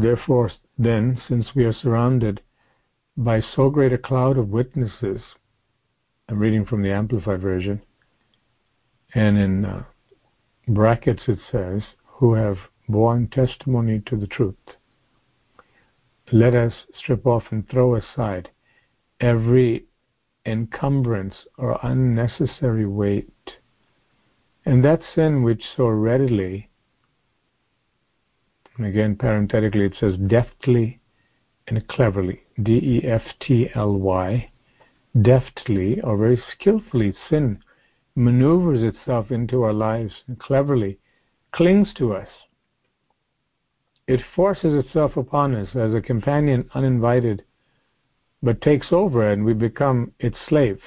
Therefore, then, since we are surrounded by so great a cloud of witnesses, I'm reading from the Amplified Version, and in uh, brackets it says, who have borne testimony to the truth. Let us strip off and throw aside every encumbrance or unnecessary weight, and that sin which so readily, and again parenthetically it says deftly and cleverly, D E F T L Y, deftly or very skillfully sin maneuvers itself into our lives and cleverly clings to us. It forces itself upon us as a companion uninvited, but takes over and we become its slave.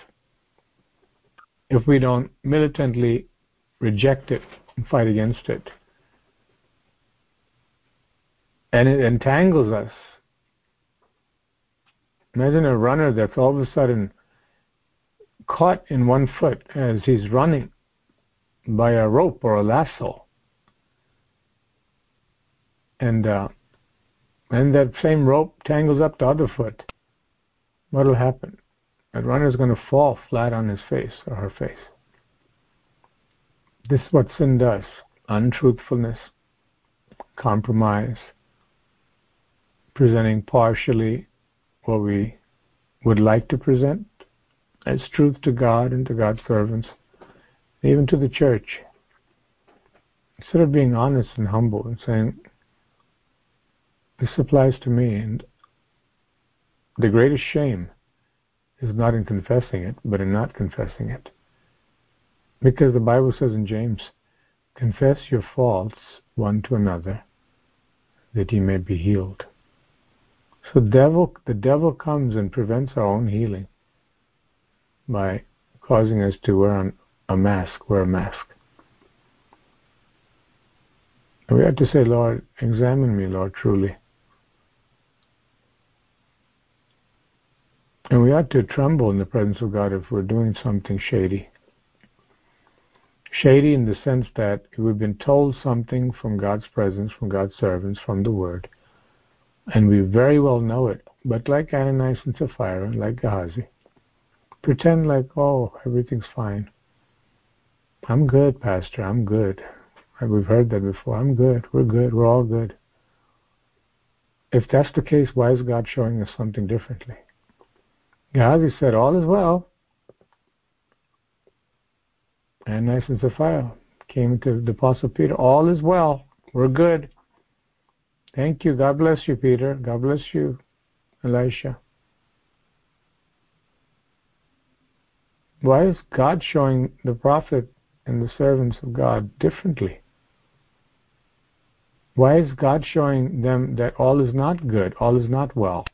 If we don't militantly reject it and fight against it. And it entangles us. Imagine a runner that's all of a sudden caught in one foot as he's running by a rope or a lasso. And uh, and that same rope tangles up the other foot. What'll happen? That runner's going to fall flat on his face or her face. This is what sin does untruthfulness, compromise, presenting partially what we would like to present, as truth to God and to God's servants, even to the church. Instead of being honest and humble and saying, this applies to me, and the greatest shame is not in confessing it, but in not confessing it. Because the Bible says in James, confess your faults one to another, that ye may be healed. So devil, the devil comes and prevents our own healing by causing us to wear a mask, wear a mask. And we have to say, Lord, examine me, Lord, truly. And we ought to tremble in the presence of God if we're doing something shady. Shady in the sense that we've been told something from God's presence, from God's servants, from the Word, and we very well know it, but like Ananias and Sapphira, like Gehazi, pretend like, oh, everything's fine. I'm good, Pastor. I'm good. We've heard that before. I'm good. We're good. We're all good. If that's the case, why is God showing us something differently? Gehazi said, All is well. Ananias and Sapphira came to the Apostle Peter, All is well. We're good. Thank you. God bless you, Peter. God bless you, Elisha. Why is God showing the prophet and the servants of God differently? Why is God showing them that all is not good, all is not well?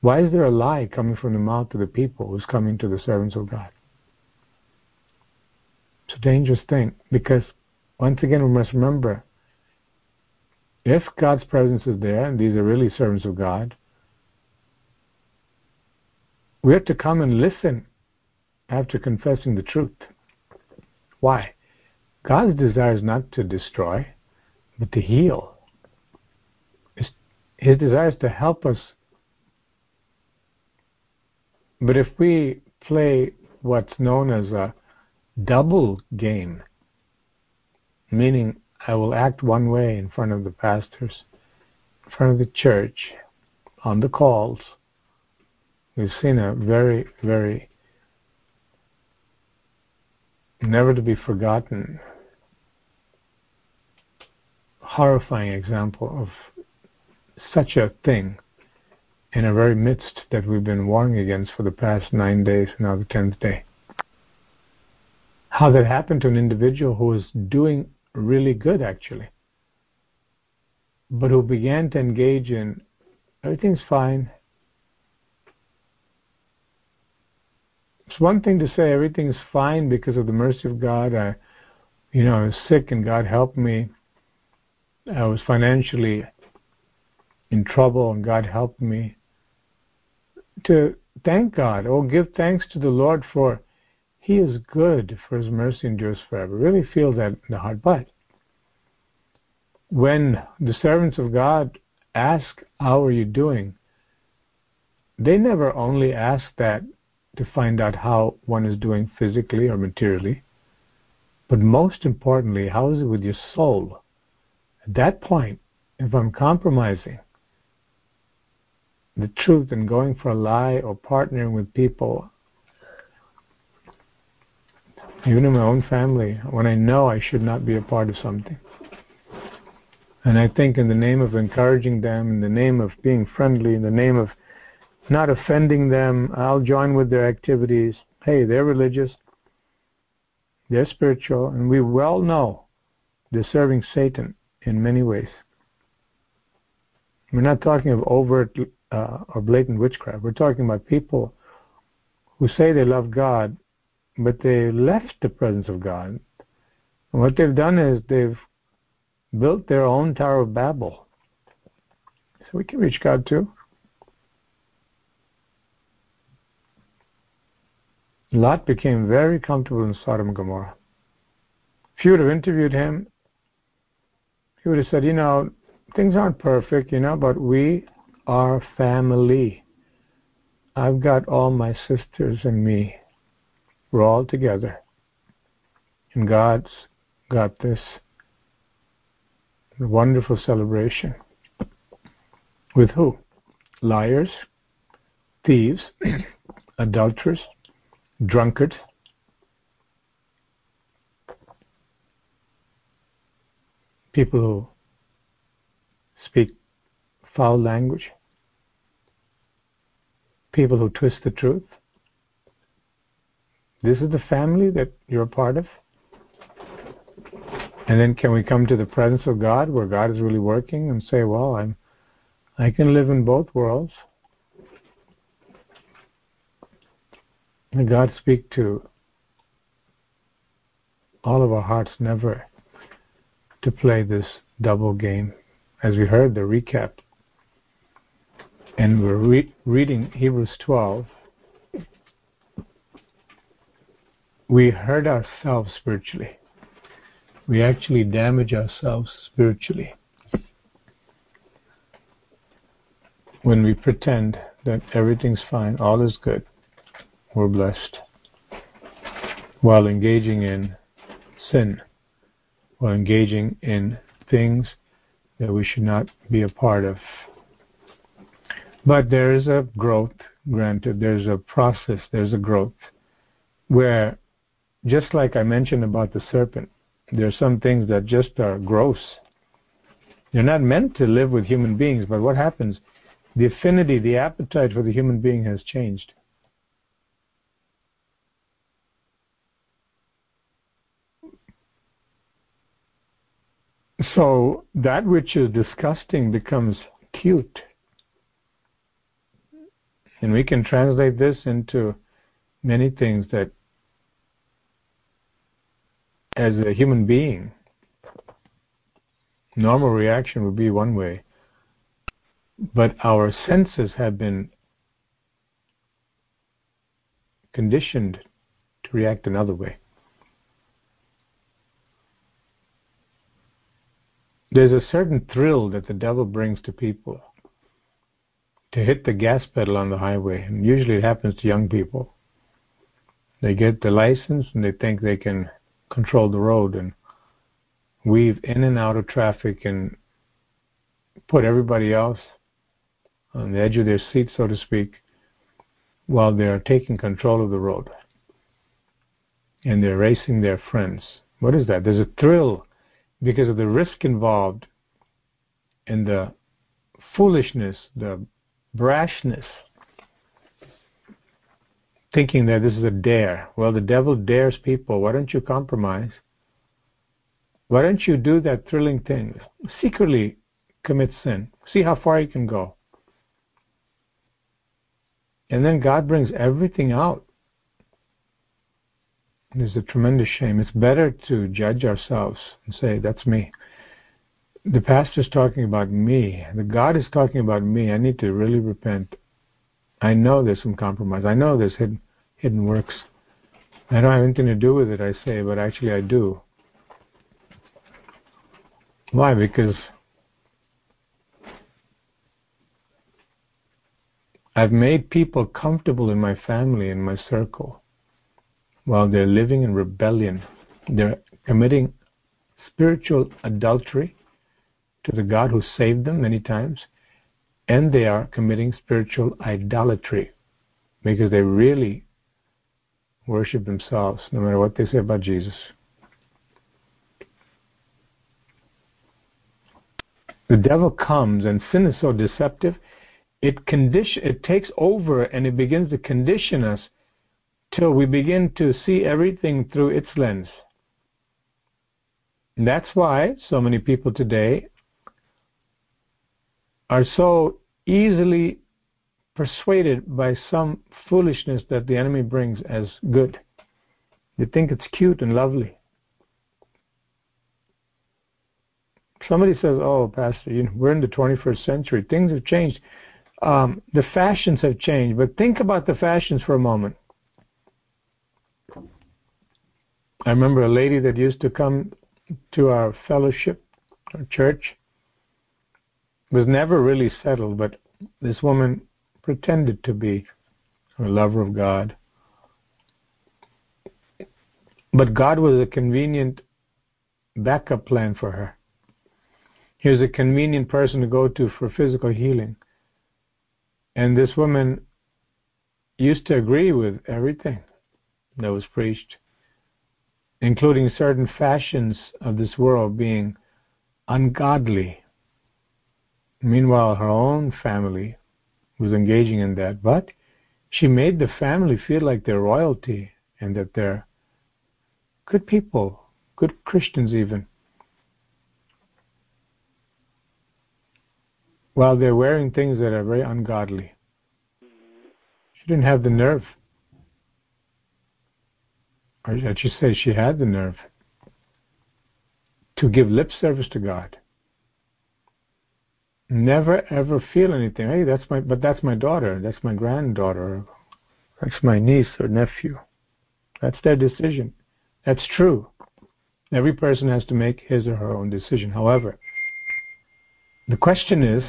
Why is there a lie coming from the mouth of the people who's coming to the servants of God? It's a dangerous thing because, once again, we must remember if God's presence is there, and these are really servants of God, we have to come and listen after confessing the truth. Why? God's desire is not to destroy, but to heal. His desire is to help us. But if we play what's known as a double game, meaning I will act one way in front of the pastors, in front of the church, on the calls, We've seen a very, very never to be forgotten, horrifying example of such a thing in a very midst that we've been warring against for the past nine days, now the tenth day. How that happened to an individual who was doing really good, actually, but who began to engage in everything's fine, it's one thing to say everything's fine because of the mercy of God. I, you know, I was sick and God helped me. I was financially in trouble and God helped me. To thank God, or give thanks to the Lord for He is good, for His mercy endures forever. Really feel that in the heart. But when the servants of God ask, How are you doing? they never only ask that to find out how one is doing physically or materially, but most importantly, how is it with your soul? At that point, if I'm compromising the truth and going for a lie or partnering with people, even in my own family, when I know I should not be a part of something. And I think in the name of encouraging them, in the name of being friendly, in the name of not offending them, I'll join with their activities. Hey, they're religious, they're spiritual, and we well know they're serving Satan in many ways. We're not talking of overt uh, or blatant witchcraft. We're talking about people who say they love God, but they left the presence of God. And what they've done is they've built their own Tower of Babel. So we can reach God too. Lot became very comfortable in Sodom and Gomorrah. If you would have interviewed him, he would have said, you know, things aren't perfect, you know, but we are family. I've got all my sisters and me. We're all together. And God's got this wonderful celebration. With who? Liars, thieves, adulterers, drunkards, people who speak foul language, people who twist the truth. This is the family that you're a part of. And then can we come to the presence of God where God is really working and say, well, I'm I can live in both worlds. May God speak to all of our hearts never to play this double game. As we heard the recap, and we're re- reading Hebrews 12, we hurt ourselves spiritually. We actually damage ourselves spiritually when we pretend that everything's fine, all is good we're blessed. While engaging in sin, while engaging in things that we should not be a part of. But there is a growth, granted, there's a process, there's a growth, where just like I mentioned about the serpent, there are some things that just are gross. They're not meant to live with human beings, but what happens? The affinity, the appetite for the human being has changed. So that which is disgusting becomes cute. And we can translate this into many things that, as a human being, normal reaction would be one way, but our senses have been conditioned to react another way. There's a certain thrill that the devil brings to people to hit the gas pedal on the highway, and usually it happens to young people. They get the license and they think they can control the road and weave in and out of traffic and put everybody else on the edge of their seat, so to speak, while they're taking control of the road. And they're racing their friends. What is that? There's a thrill because of the risk involved and the foolishness, the brashness, thinking that this is a dare. Well, the devil dares people. Why don't you compromise? Why don't you do that thrilling thing? Secretly commit sin. See how far you can go. And then God brings everything out it is a tremendous shame. It's better to judge ourselves and say, that's me. The pastor's talking about me. The God is talking about me. I need to really repent. I know there's some compromise. I know there's hidden, hidden works. I don't have anything to do with it, I say, but actually I do. Why? Because I've made people comfortable in my family, in my circle, while they're living in rebellion. They're committing spiritual adultery to the God who saved them many times, and they are committing spiritual idolatry because they really worship themselves, no matter what they say about Jesus. The devil comes, and sin is so deceptive. It condition, it takes over, and it begins to condition us till we begin to see everything through its lens. And that's why so many people today are so easily persuaded by some foolishness that the enemy brings as good. They think it's cute and lovely. Somebody says, "Oh, Pastor, you know, we're in the 21st century. Things have changed. Um, the fashions have changed." But think about the fashions for a moment. I remember a lady that used to come to our fellowship, our church, was never really settled, but this woman pretended to be a lover of God. But God was a convenient backup plan for her. He was a convenient person to go to for physical healing. And this woman used to agree with everything that was preached, including certain fashions of this world being ungodly. Meanwhile, her own family was engaging in that, but she made the family feel like they're royalty and that they're good people, good Christians even. While they're wearing things that are very ungodly. She didn't have the nerve. Or I should say she had the nerve to give lip service to God never ever feel anything. Hey, that's my, but that's my daughter, that's my granddaughter, that's my niece or nephew. That's their decision. That's true. Every person has to make his or her own decision. However, the question is,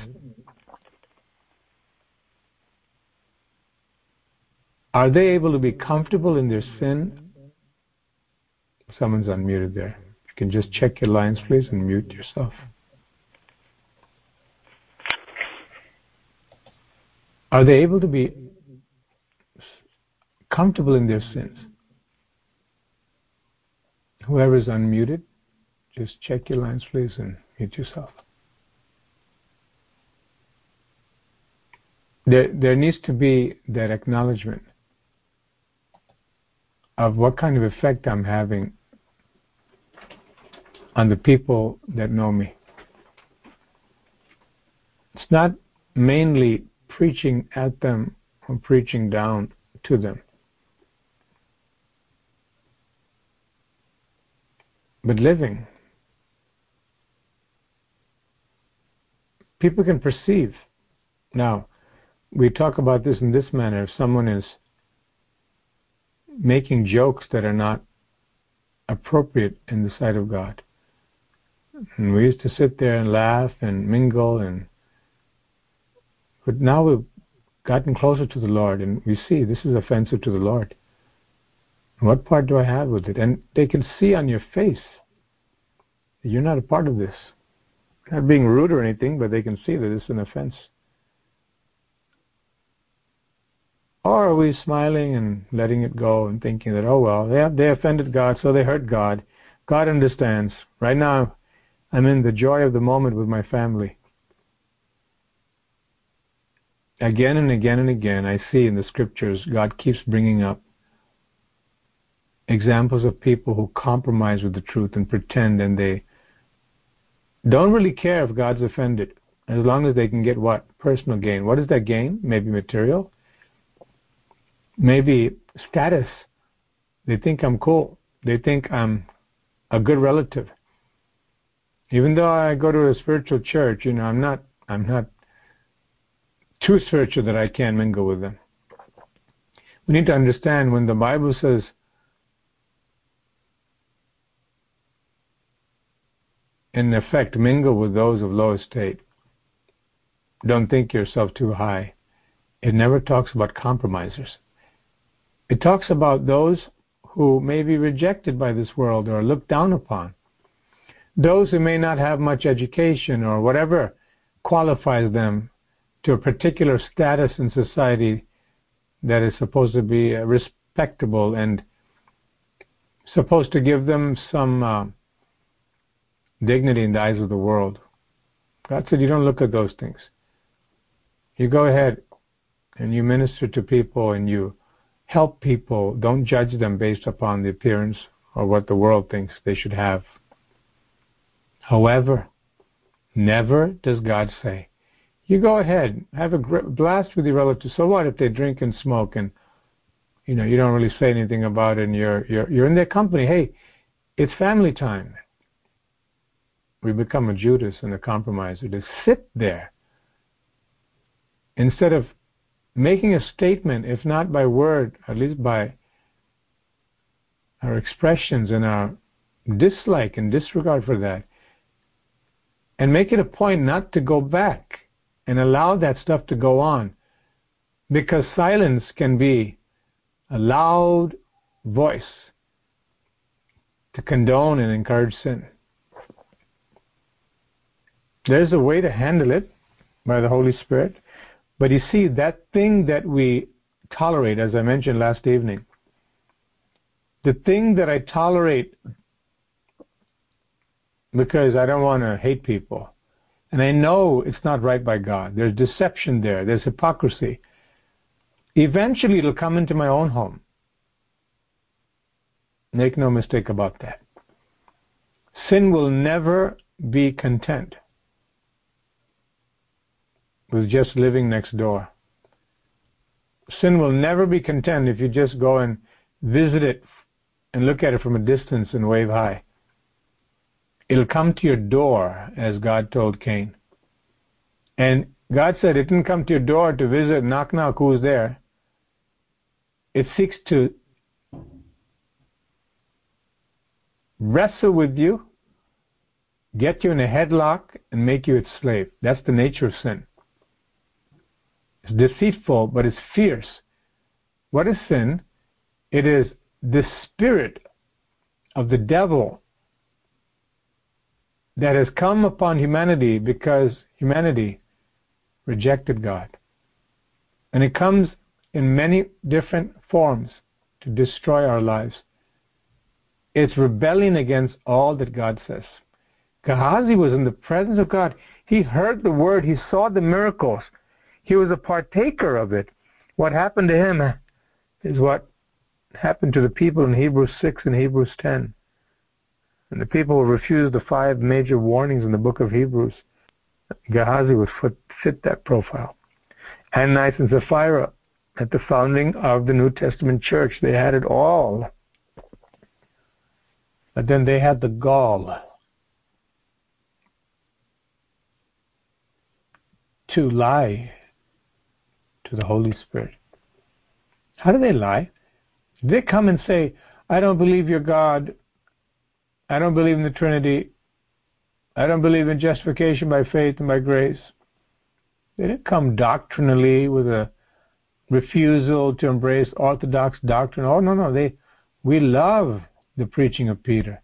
are they able to be comfortable in their sin? Someone's unmuted there. You can just check your lines, please, and mute yourself. Are they able to be comfortable in their sins? Whoever is unmuted, just check your lines, please, and mute yourself. There, there needs to be that acknowledgement of what kind of effect I'm having on the people that know me. It's not mainly preaching at them or preaching down to them. But living, people can perceive. Now, we talk about this in this manner. If someone is making jokes that are not appropriate in the sight of God, and we used to sit there and laugh and mingle and but now we've gotten closer to the Lord and we see this is offensive to the Lord. What part do I have with it? And they can see on your face that you're not a part of this. Not being rude or anything, but they can see that it's an offense. Or are we smiling and letting it go and thinking that, oh well, they, they offended God, so they hurt God. God understands. Right now, I'm in the joy of the moment with my family again and again and again, I see in the scriptures, God keeps bringing up examples of people who compromise with the truth and pretend and they don't really care if God's offended, as long as they can get what? Personal gain. What is that gain? Maybe material, maybe status. They think I'm cool. They think I'm a good relative. Even though I go to a spiritual church, you know, I'm not I'm not too spiritual that I can't mingle with them. We need to understand when the Bible says in effect, mingle with those of low estate. Don't think yourself too high. It never talks about compromisers. It talks about those who may be rejected by this world or looked down upon. Those who may not have much education or whatever qualifies them to a particular status in society that is supposed to be respectable and supposed to give them some uh, dignity in the eyes of the world. God said, You don't look at those things. You go ahead and you minister to people and you help people. Don't judge them based upon the appearance or what the world thinks they should have. However, never does God say, you go ahead, have a blast with your relatives. So what if they drink and smoke and you know you don't really say anything about it and you're you're you're in their company? Hey, it's family time. We become a Judas and a compromiser to sit there instead of making a statement, if not by word, at least by our expressions and our dislike and disregard for that, and make it a point not to go back and allow that stuff to go on. Because silence can be a loud voice to condone and encourage sin. There's a way to handle it by the Holy Spirit. But you see, that thing that we tolerate, as I mentioned last evening, the thing that I tolerate because I don't want to hate people, and I know it's not right by God, there's deception there, there's hypocrisy. Eventually, it'll come into my own home. Make no mistake about that. Sin will never be content with just living next door. Sin will never be content if you just go and visit it and look at it from a distance and wave hi. It'll come to your door, as God told Cain. And God said it didn't come to your door to visit, knock, knock, who's there. It seeks to wrestle with you, get you in a headlock, and make you its slave. That's the nature of sin. It's deceitful, but it's fierce. What is sin? It is the spirit of the devil that has come upon humanity because humanity rejected God. And it comes in many different forms to destroy our lives. It's rebellion against all that God says. Gehazi was in the presence of God. He heard the word, he saw the miracles, he was a partaker of it. What happened to him is what happened to the people in Hebrews 6 and Hebrews 10. And the people refused the five major warnings in the book of Hebrews, Gehazi would fit that profile. Ananias and Sapphira at the founding of the New Testament church, they had it all. But then they had the gall to lie to the Holy Spirit. How do they lie? They come and say, I don't believe you're God. I don't believe in the Trinity. I don't believe in justification by faith and by grace. They didn't come doctrinally with a refusal to embrace orthodox doctrine. Oh no, no, they we love the preaching of Peter.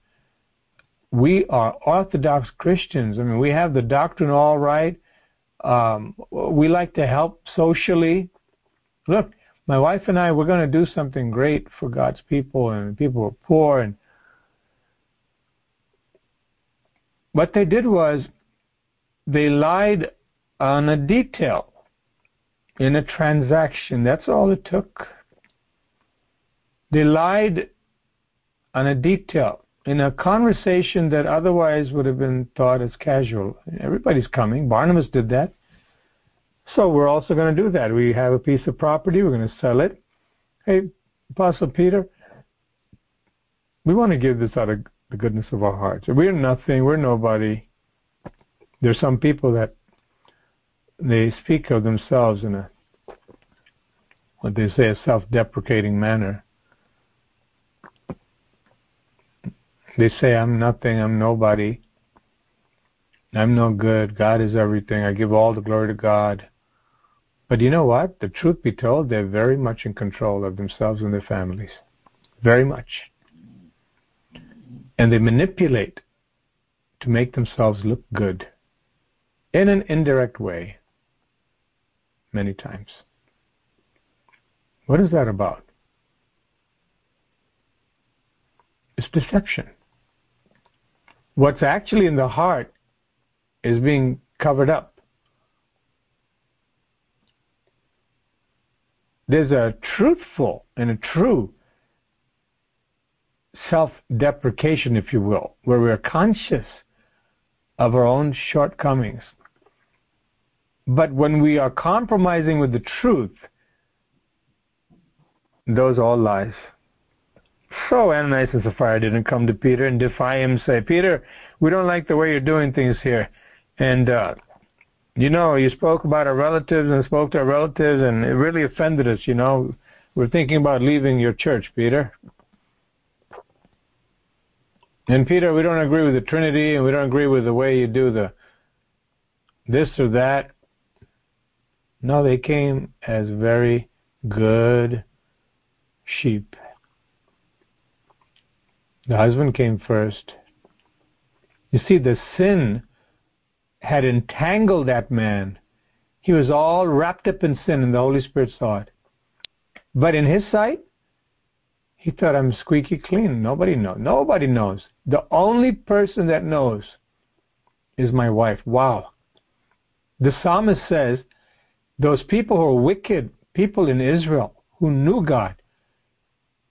We are Orthodox Christians. I mean, we have the doctrine all right. Um, we like to help socially. Look, my wife and I, we're going to do something great for God's people, and people who are poor. And what they did was they lied on a detail in a transaction. That's all it took. They lied on a detail in a conversation that otherwise would have been thought as casual. Everybody's coming. Barnabas did that. So we're also going to do that. We have a piece of property. We're going to sell it. Hey, Apostle Peter, we want to give this out of the goodness of our hearts. We're nothing. We're nobody. There's some people that they speak of themselves in a what they say a self-deprecating manner. They say, I'm nothing, I'm nobody. I'm no good. God is everything. I give all the glory to God. But you know what? The truth be told, they're very much in control of themselves and their families. Very much. And they manipulate to make themselves look good in an indirect way many times. What is that about? It's deception. What's actually in the heart is being covered up. There's a truthful and a true self deprecation, if you will, where we're conscious of our own shortcomings. But when we are compromising with the truth, those are all lies. So Ananias and Sapphira didn't come to Peter and defy him, say, Peter, we don't like the way you're doing things here. And, uh, you know, you spoke about our relatives and spoke to our relatives, and it really offended us, you know. We're thinking about leaving your church, Peter. And Peter, we don't agree with the Trinity, and we don't agree with the way you do the this or that. No, they came as very good sheep. The husband came first. You see, the sin had entangled that man. He was all wrapped up in sin, and the Holy Spirit saw it. But in his sight, he thought I'm squeaky clean. Nobody knows. Nobody knows. The only person that knows is my wife. Wow. The psalmist says those people who are wicked, people in Israel who knew God,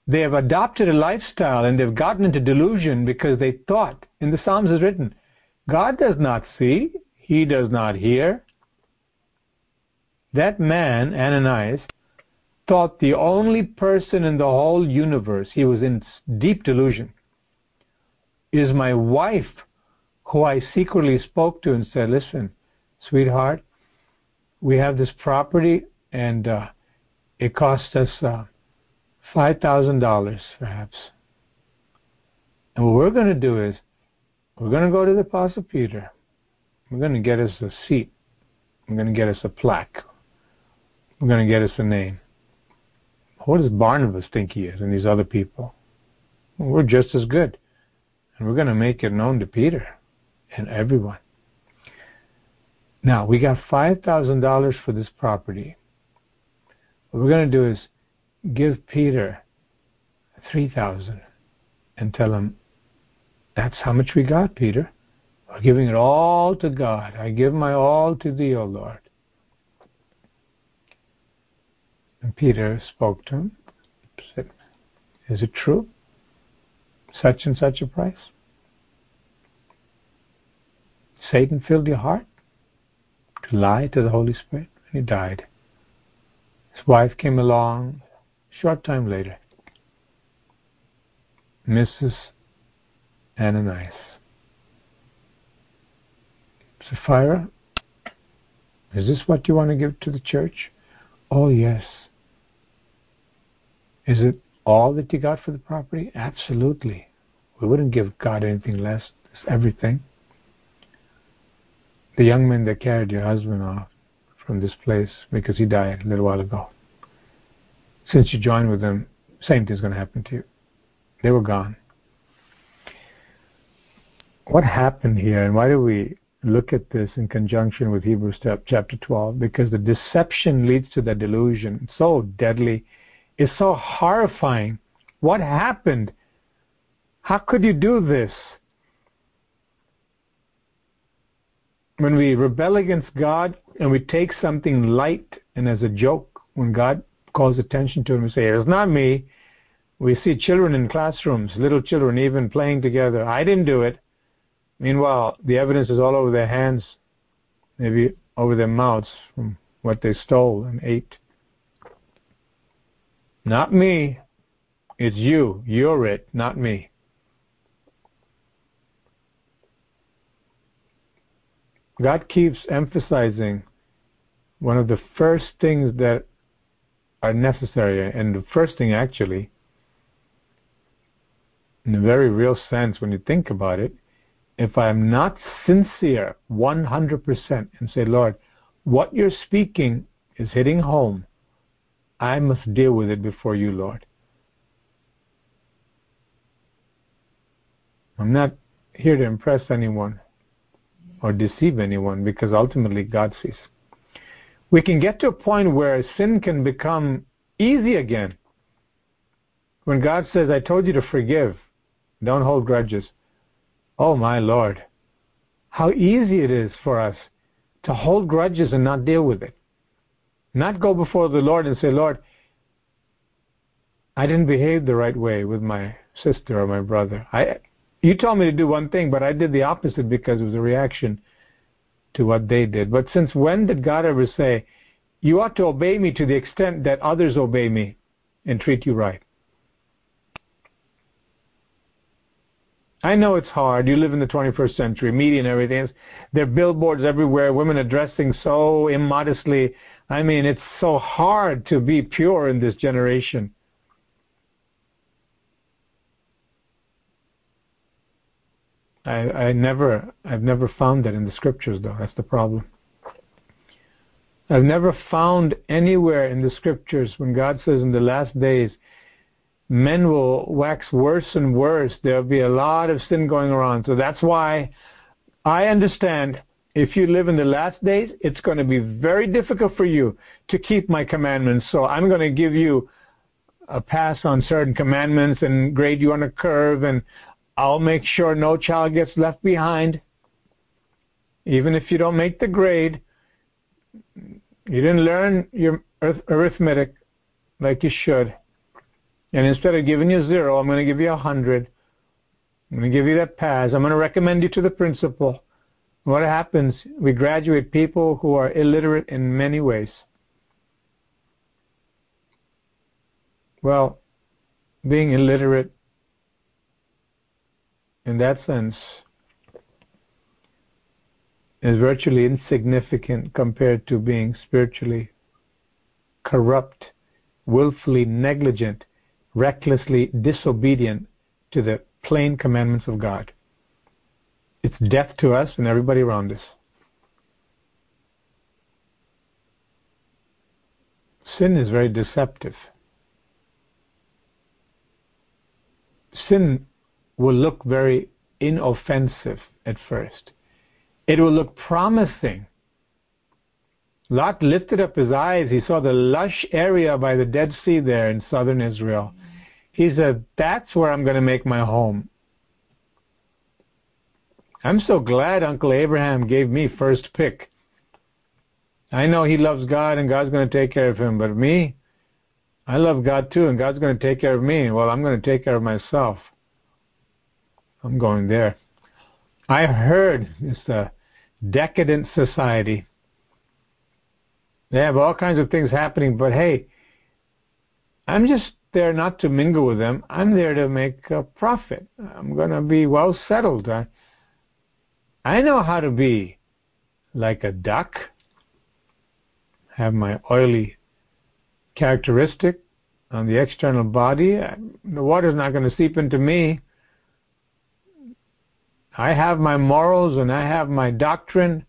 they have adopted a lifestyle and they've gotten into delusion because they thought, in the Psalms is written, God does not see, he does not hear. That man, Ananias, thought the only person in the whole universe, he was in deep delusion, is my wife, who I secretly spoke to and said, Listen, sweetheart, we have this property and uh, it cost us uh, $5,000 perhaps. And what we're going to do is, we're going to go to the Apostle Peter. We're going to get us a seat. We're going to get us a plaque. We're going to get us a name. What does Barnabas think he is and these other people? We're just as good. And we're going to make it known to Peter and everyone. Now, we got $5,000 for this property. What we're going to do is give Peter 3000 and tell him, that's how much we got, Peter. We're giving it all to God. I give my all to thee, O Lord. And Peter spoke to him, said, Is it true? Such and such a price? Satan filled your heart to lie to the Holy Spirit, and he died. His wife came along, Short time later, Mrs. Ananias. Sapphira, is this what you want to give to the church? Oh, yes. Is it all that you got for the property? Absolutely. We wouldn't give God anything less. It's everything. The young man that carried your husband off from this place because he died a little while ago since you joined with them, same thing's going to happen to you. They were gone. What happened here, and why do we look at this in conjunction with Hebrews chapter 12? Because the deception leads to the delusion. It's so deadly. It's so horrifying. What happened? How could you do this? When we rebel against God and we take something light and as a joke, when God calls attention to it we say, It's not me. We see children in classrooms, little children even playing together. I didn't do it. Meanwhile, the evidence is all over their hands, maybe over their mouths from what they stole and ate. Not me. It's you. You're it, not me. God keeps emphasizing one of the first things that are necessary. And the first thing, actually, in a very real sense, when you think about it, if I am not sincere 100% and say, Lord, what you're speaking is hitting home, I must deal with it before you, Lord. I'm not here to impress anyone or deceive anyone because ultimately God sees. We can get to a point where sin can become easy again. When God says, I told you to forgive, don't hold grudges. Oh my Lord, how easy it is for us to hold grudges and not deal with it. Not go before the Lord and say, Lord, I didn't behave the right way with my sister or my brother. I, you told me to do one thing, but I did the opposite because it was a reaction to what they did. But since when did God ever say, you ought to obey me to the extent that others obey me and treat you right? I know it's hard. You live in the 21st century, media and everything. There are billboards everywhere, women are dressing so immodestly. I mean, it's so hard to be pure in this generation. I, I never, I've never found that in the scriptures, though. That's the problem. I've never found anywhere in the scriptures when God says in the last days men will wax worse and worse. There'll be a lot of sin going around. So that's why I understand if you live in the last days, it's going to be very difficult for you to keep my commandments. So I'm going to give you a pass on certain commandments and grade you on a curve, and I'll make sure no child gets left behind. Even if you don't make the grade, you didn't learn your arithmetic like you should. And instead of giving you zero, I'm going to give you a hundred. I'm going to give you that pass. I'm going to recommend you to the principal. What happens? We graduate people who are illiterate in many ways. Well, being illiterate in that sense is virtually insignificant compared to being spiritually corrupt, willfully negligent, recklessly disobedient to the plain commandments of God. It's death to us and everybody around us. Sin is very deceptive. Sin will look very inoffensive at first. It will look promising Lot lifted up his eyes. He saw the lush area by the Dead Sea there in southern Israel. He said, That's where I'm going to make my home. I'm so glad Uncle Abraham gave me first pick. I know he loves God and God's going to take care of him, but me, I love God too and God's going to take care of me. Well, I'm going to take care of myself. I'm going there. I heard it's a decadent society they have all kinds of things happening, but hey, I'm just there not to mingle with them. I'm there to make a profit. I'm going to be well settled. I, I know how to be like a duck, have my oily characteristic on the external body. The water's not going to seep into me. I have my morals and I have my doctrine.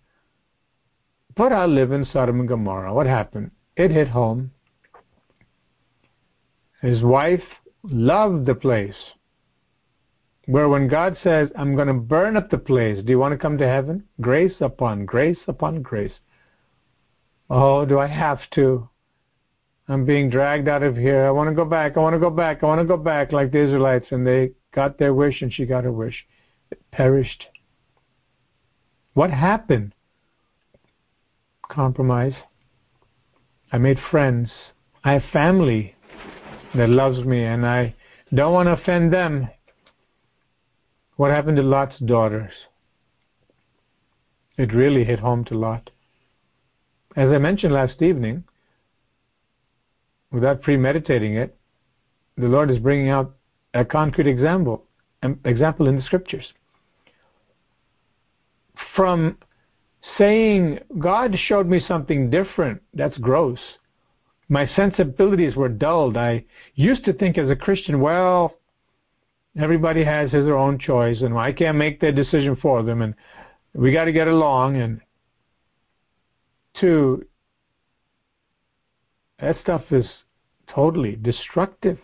But I live in Sodom and Gomorrah. What happened? It hit home. His wife loved the place. Where when God says, I'm going to burn up the place, do you want to come to heaven? Grace upon grace upon grace. Oh, do I have to? I'm being dragged out of here. I want to go back. I want to go back. I want to go back like the Israelites. And they got their wish and she got her wish. It perished. What happened? compromise. I made friends. I have family that loves me and I don't want to offend them. What happened to Lot's daughters? It really hit home to Lot. As I mentioned last evening, without premeditating it, the Lord is bringing out a concrete example, example in the scriptures. From saying God showed me something different, that's gross. My sensibilities were dulled. I used to think as a Christian, well, everybody has his or own choice, and I can't make their decision for them, and we got to get along. And two, that stuff is totally destructive.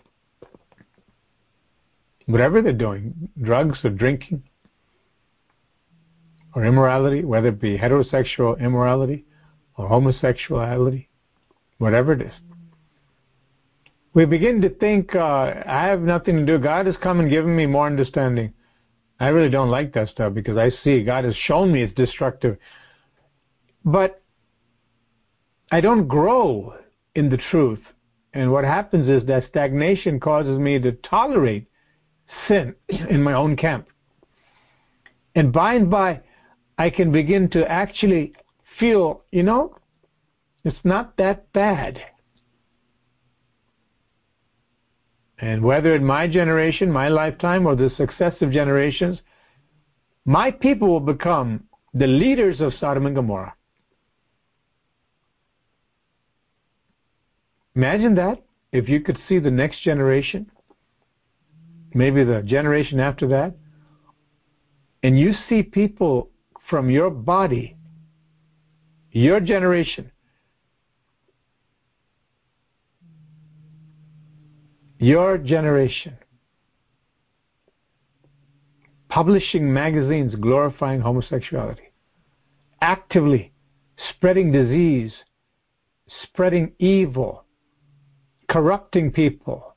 Whatever they're doing, drugs or drinking or immorality, whether it be heterosexual immorality or homosexuality, whatever it is. We begin to think, uh, I have nothing to do. God has come and given me more understanding. I really don't like that stuff because I see God has shown me it's destructive. But I don't grow in the truth. And what happens is that stagnation causes me to tolerate sin in my own camp. And by and by, I can begin to actually feel, you know, it's not that bad. And whether in my generation, my lifetime, or the successive generations, my people will become the leaders of Sodom and Gomorrah. Imagine that if you could see the next generation, maybe the generation after that, and you see people from your body, your generation, your generation, publishing magazines glorifying homosexuality, actively spreading disease, spreading evil, corrupting people,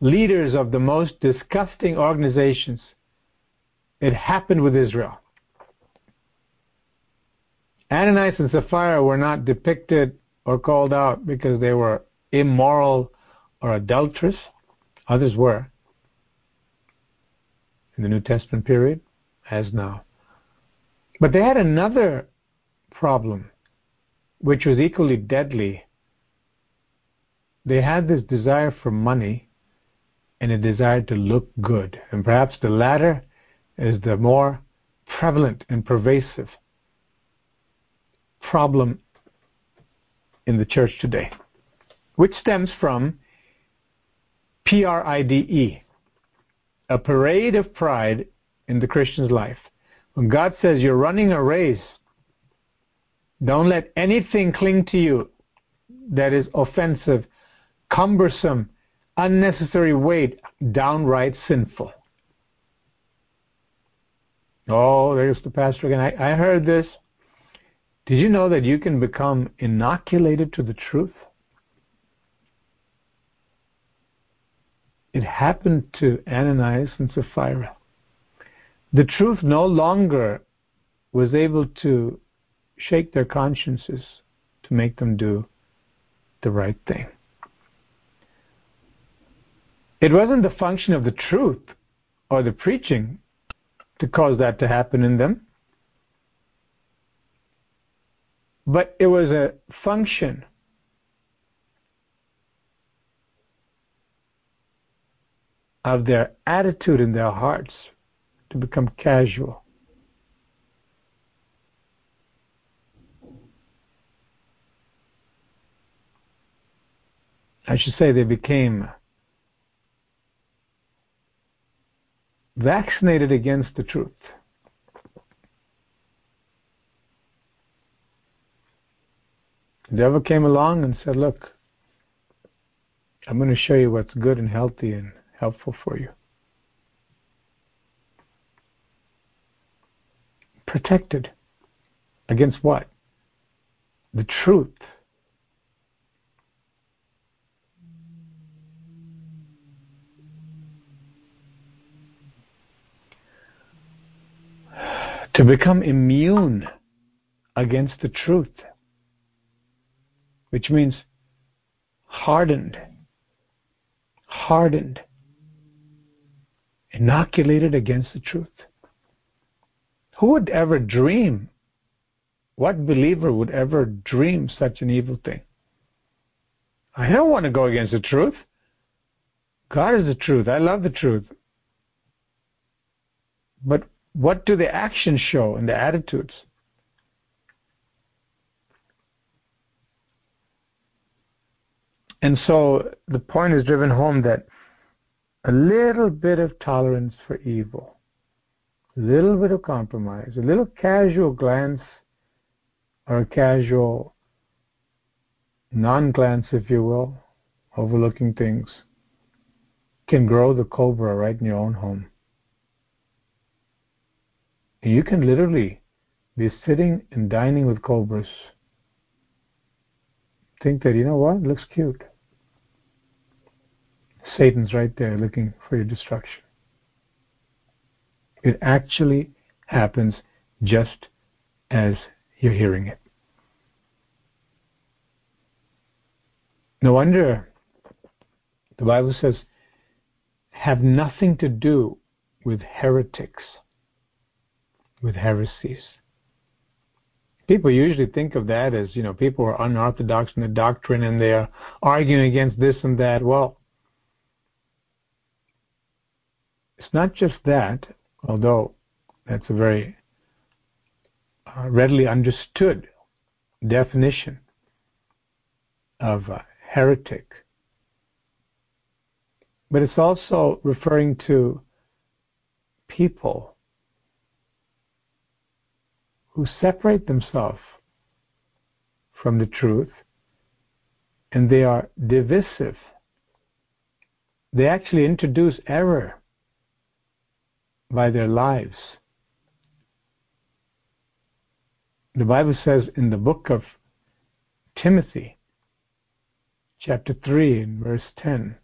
leaders of the most disgusting organizations. It happened with Israel. Ananias and Sapphira were not depicted or called out because they were immoral or adulterous. Others were in the New Testament period, as now. But they had another problem, which was equally deadly they had this desire for money and a desire to look good. And perhaps the latter is the more prevalent and pervasive problem in the church today, which stems from PRIDE, a parade of pride in the Christian's life. When God says you're running a race, don't let anything cling to you that is offensive cumbersome, unnecessary weight, downright sinful. Oh, there's the pastor again. I, I heard this. Did you know that you can become inoculated to the truth? It happened to Ananias and Sapphira. The truth no longer was able to shake their consciences to make them do the right thing. It wasn't the function of the truth or the preaching to cause that to happen in them. But it was a function of their attitude in their hearts to become casual. I should say they became vaccinated against the truth. The devil came along and said, Look, I'm going to show you what's good and healthy and helpful for you. Protected. Against what? The truth. to become immune against the truth, which means hardened, hardened, inoculated against the truth. Who would ever dream? What believer would ever dream such an evil thing? I don't want to go against the truth. God is the truth. I love the truth. But what do the actions show and the attitudes? And so the point is driven home that a little bit of tolerance for evil, a little bit of compromise, a little casual glance or a casual non glance, if you will, overlooking things, can grow the cobra right in your own home. You can literally be sitting and dining with cobras. Think that, you know what, it looks cute. Satan's right there looking for your destruction. It actually happens just as you're hearing it. No wonder the Bible says, have nothing to do with heretics, with heresies. People usually think of that as, you know, people are unorthodox in the doctrine and they're arguing against this and that. Well, it's not just that, although that's a very uh, readily understood definition of heretic. But it's also referring to people who separate themselves from the truth and they are divisive. They actually introduce error by their lives. The Bible says in the book of Timothy, chapter 3 and verse 10,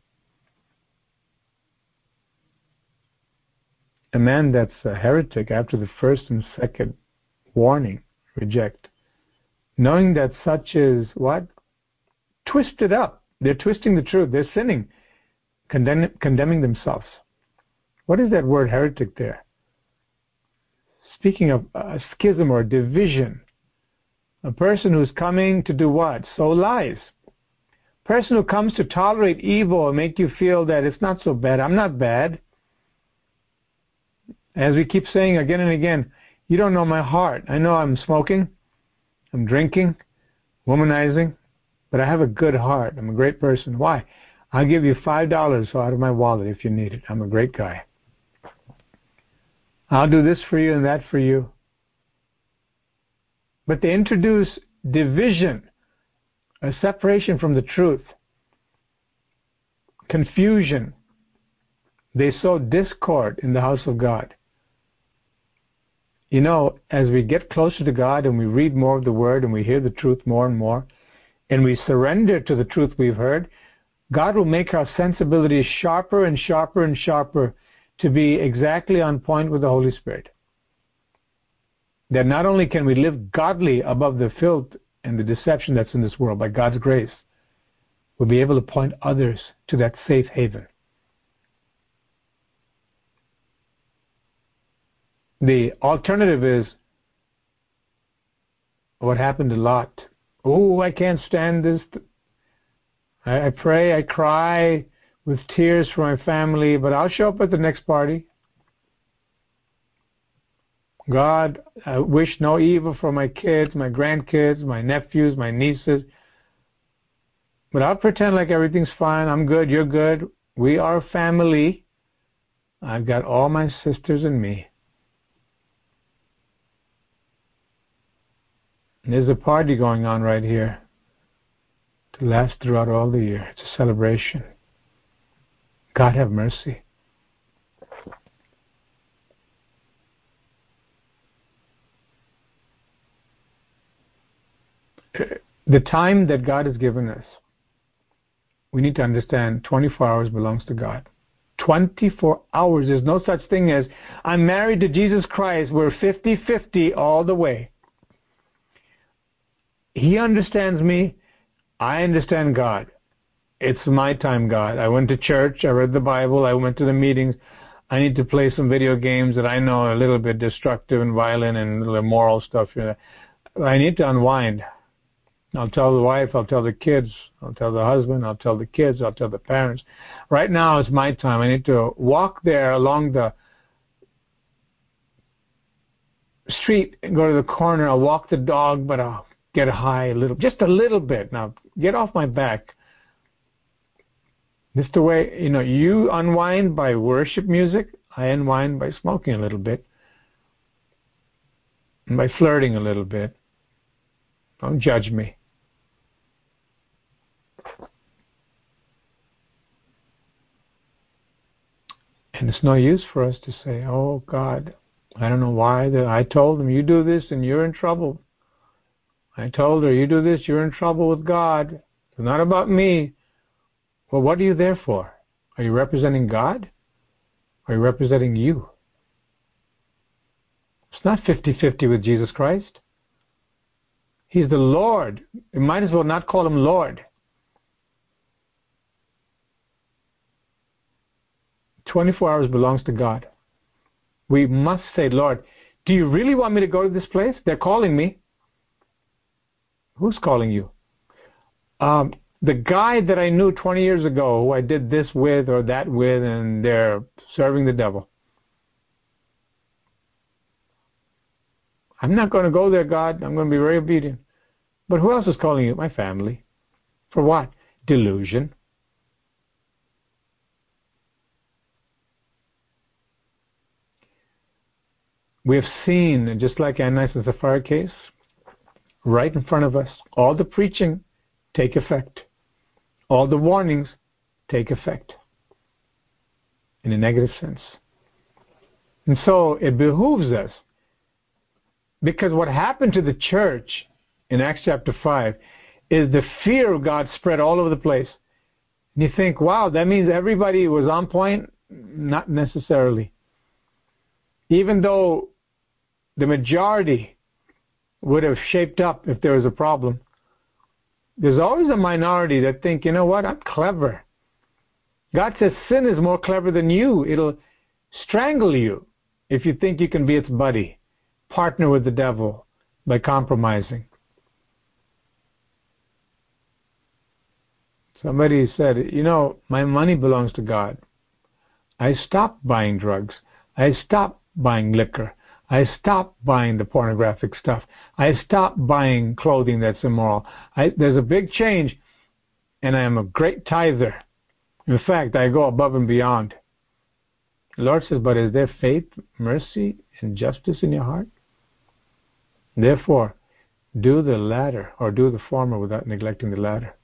a man that's a heretic after the first and second warning, reject, knowing that such is what? Twisted up. They're twisting the truth. They're sinning, condemn, condemning themselves. What is that word heretic there? Speaking of a schism or division, a person who's coming to do what? Sow lies. Person who comes to tolerate evil and make you feel that it's not so bad. I'm not bad. As we keep saying again and again, you don't know my heart. I know I'm smoking, I'm drinking, womanizing, but I have a good heart. I'm a great person. Why? I'll give you five dollars out of my wallet if you need it. I'm a great guy. I'll do this for you and that for you. But they introduce division, a separation from the truth, confusion. They sow discord in the house of God. You know, as we get closer to God and we read more of the Word and we hear the truth more and more, and we surrender to the truth we've heard, God will make our sensibilities sharper and sharper and sharper to be exactly on point with the Holy Spirit. That not only can we live godly above the filth and the deception that's in this world by God's grace, we'll be able to point others to that safe haven. The alternative is what happened to Lot. Oh, I can't stand this. I, I pray, I cry, with tears for my family, but I'll show up at the next party. God, I wish no evil for my kids, my grandkids, my nephews, my nieces. But I'll pretend like everything's fine. I'm good. You're good. We are family. I've got all my sisters and me. And there's a party going on right here to last throughout all the year. It's a celebration. God have mercy. The time that God has given us, we need to understand 24 hours belongs to God. 24 hours. There's no such thing as, I'm married to Jesus Christ. We're 50 50 all the way. He understands me. I understand God. It's my time, God. I went to church. I read the Bible. I went to the meetings. I need to play some video games that I know are a little bit destructive and violent and little immoral stuff. You know. I need to unwind. I'll tell the wife, I'll tell the kids, I'll tell the husband, I'll tell the kids, I'll tell the parents. Right now is my time. I need to walk there along the street and go to the corner. I'll walk the dog, but I'll get high a little, just a little bit. Now, get off my back This the way, you know, you unwind by worship music, I unwind by smoking a little bit, and by flirting a little bit. Don't judge me. And it's no use for us to say, oh God, I don't know why. The, I told him, you do this and you're in trouble. I told her, you do this, you're in trouble with God. It's not about me. Well, what are you there for? Are you representing God? Are you representing you? It's not 50-50 with Jesus Christ. He's the Lord. You might as well not call him Lord. 24 hours belongs to God. We must say, Lord, do you really want me to go to this place? They're calling me. Who's calling you? Um, the guy that I knew 20 years ago who I did this with or that with, and they're serving the devil. I'm not going to go there, God. I'm going to be very obedient. But who else is calling you? My family. For what? Delusion. We have seen, just like Ananias and Sapphira case, right in front of us, all the preaching take effect. All the warnings take effect in a negative sense. And so it behooves us, because what happened to the church in Acts chapter 5 is the fear of God spread all over the place. And you think, wow, that means everybody was on point? Not necessarily. Even though the majority would have shaped up if there was a problem. There's always a minority that think, you know what, I'm clever. God says sin is more clever than you. It'll strangle you if you think you can be its buddy, partner with the devil by compromising. Somebody said, you know, my money belongs to God. I stopped buying drugs. I stopped buying liquor. I stopped buying the pornographic stuff. I stopped buying clothing that's immoral. I, there's a big change, and I am a great tither. In fact, I go above and beyond. The Lord says, But is there faith, mercy, and justice in your heart? Therefore, do the latter, or do the former without neglecting the latter.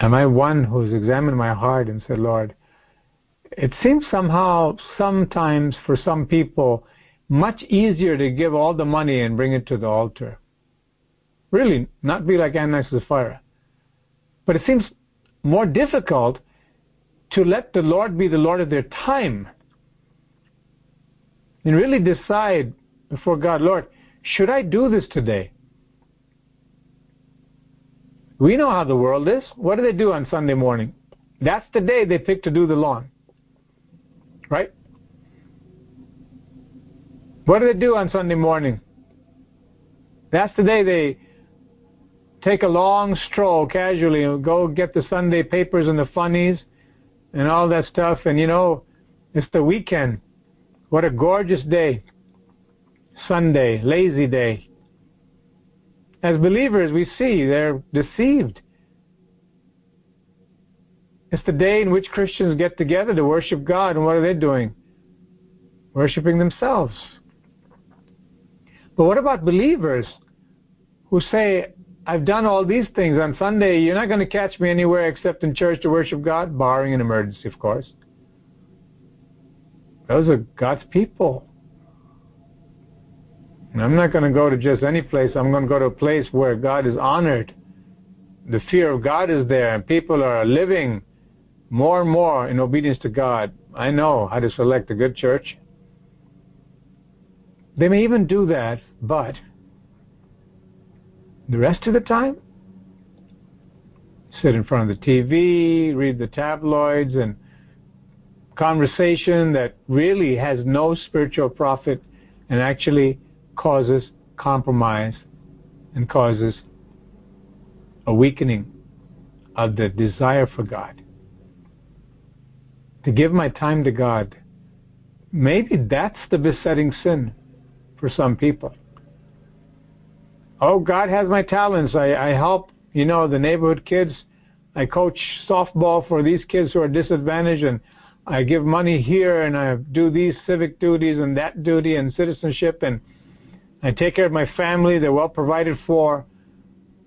Am I one who's examined my heart and said, Lord, it seems somehow, sometimes for some people, much easier to give all the money and bring it to the altar. Really, not be like Ananias and Sapphira. But it seems more difficult to let the Lord be the Lord of their time and really decide before God, Lord, should I do this today? We know how the world is. What do they do on Sunday morning? That's the day they pick to do the lawn. Right? What do they do on Sunday morning? That's the day they take a long stroll casually and go get the Sunday papers and the funnies and all that stuff. And you know, it's the weekend. What a gorgeous day. Sunday, lazy day as believers, we see they're deceived. It's the day in which Christians get together to worship God, and what are they doing? Worshipping themselves. But what about believers who say, I've done all these things on Sunday, you're not going to catch me anywhere except in church to worship God, barring an emergency, of course. Those are God's people. I'm not going to go to just any place. I'm going to go to a place where God is honored. The fear of God is there, and people are living more and more in obedience to God. I know how to select a good church. They may even do that, but the rest of the time, sit in front of the TV, read the tabloids, and conversation that really has no spiritual profit and actually causes compromise and causes a weakening of the desire for God. To give my time to God, maybe that's the besetting sin for some people. Oh, God has my talents. I, I help, you know, the neighborhood kids. I coach softball for these kids who are disadvantaged and I give money here and I do these civic duties and that duty and citizenship and I take care of my family. They're well provided for.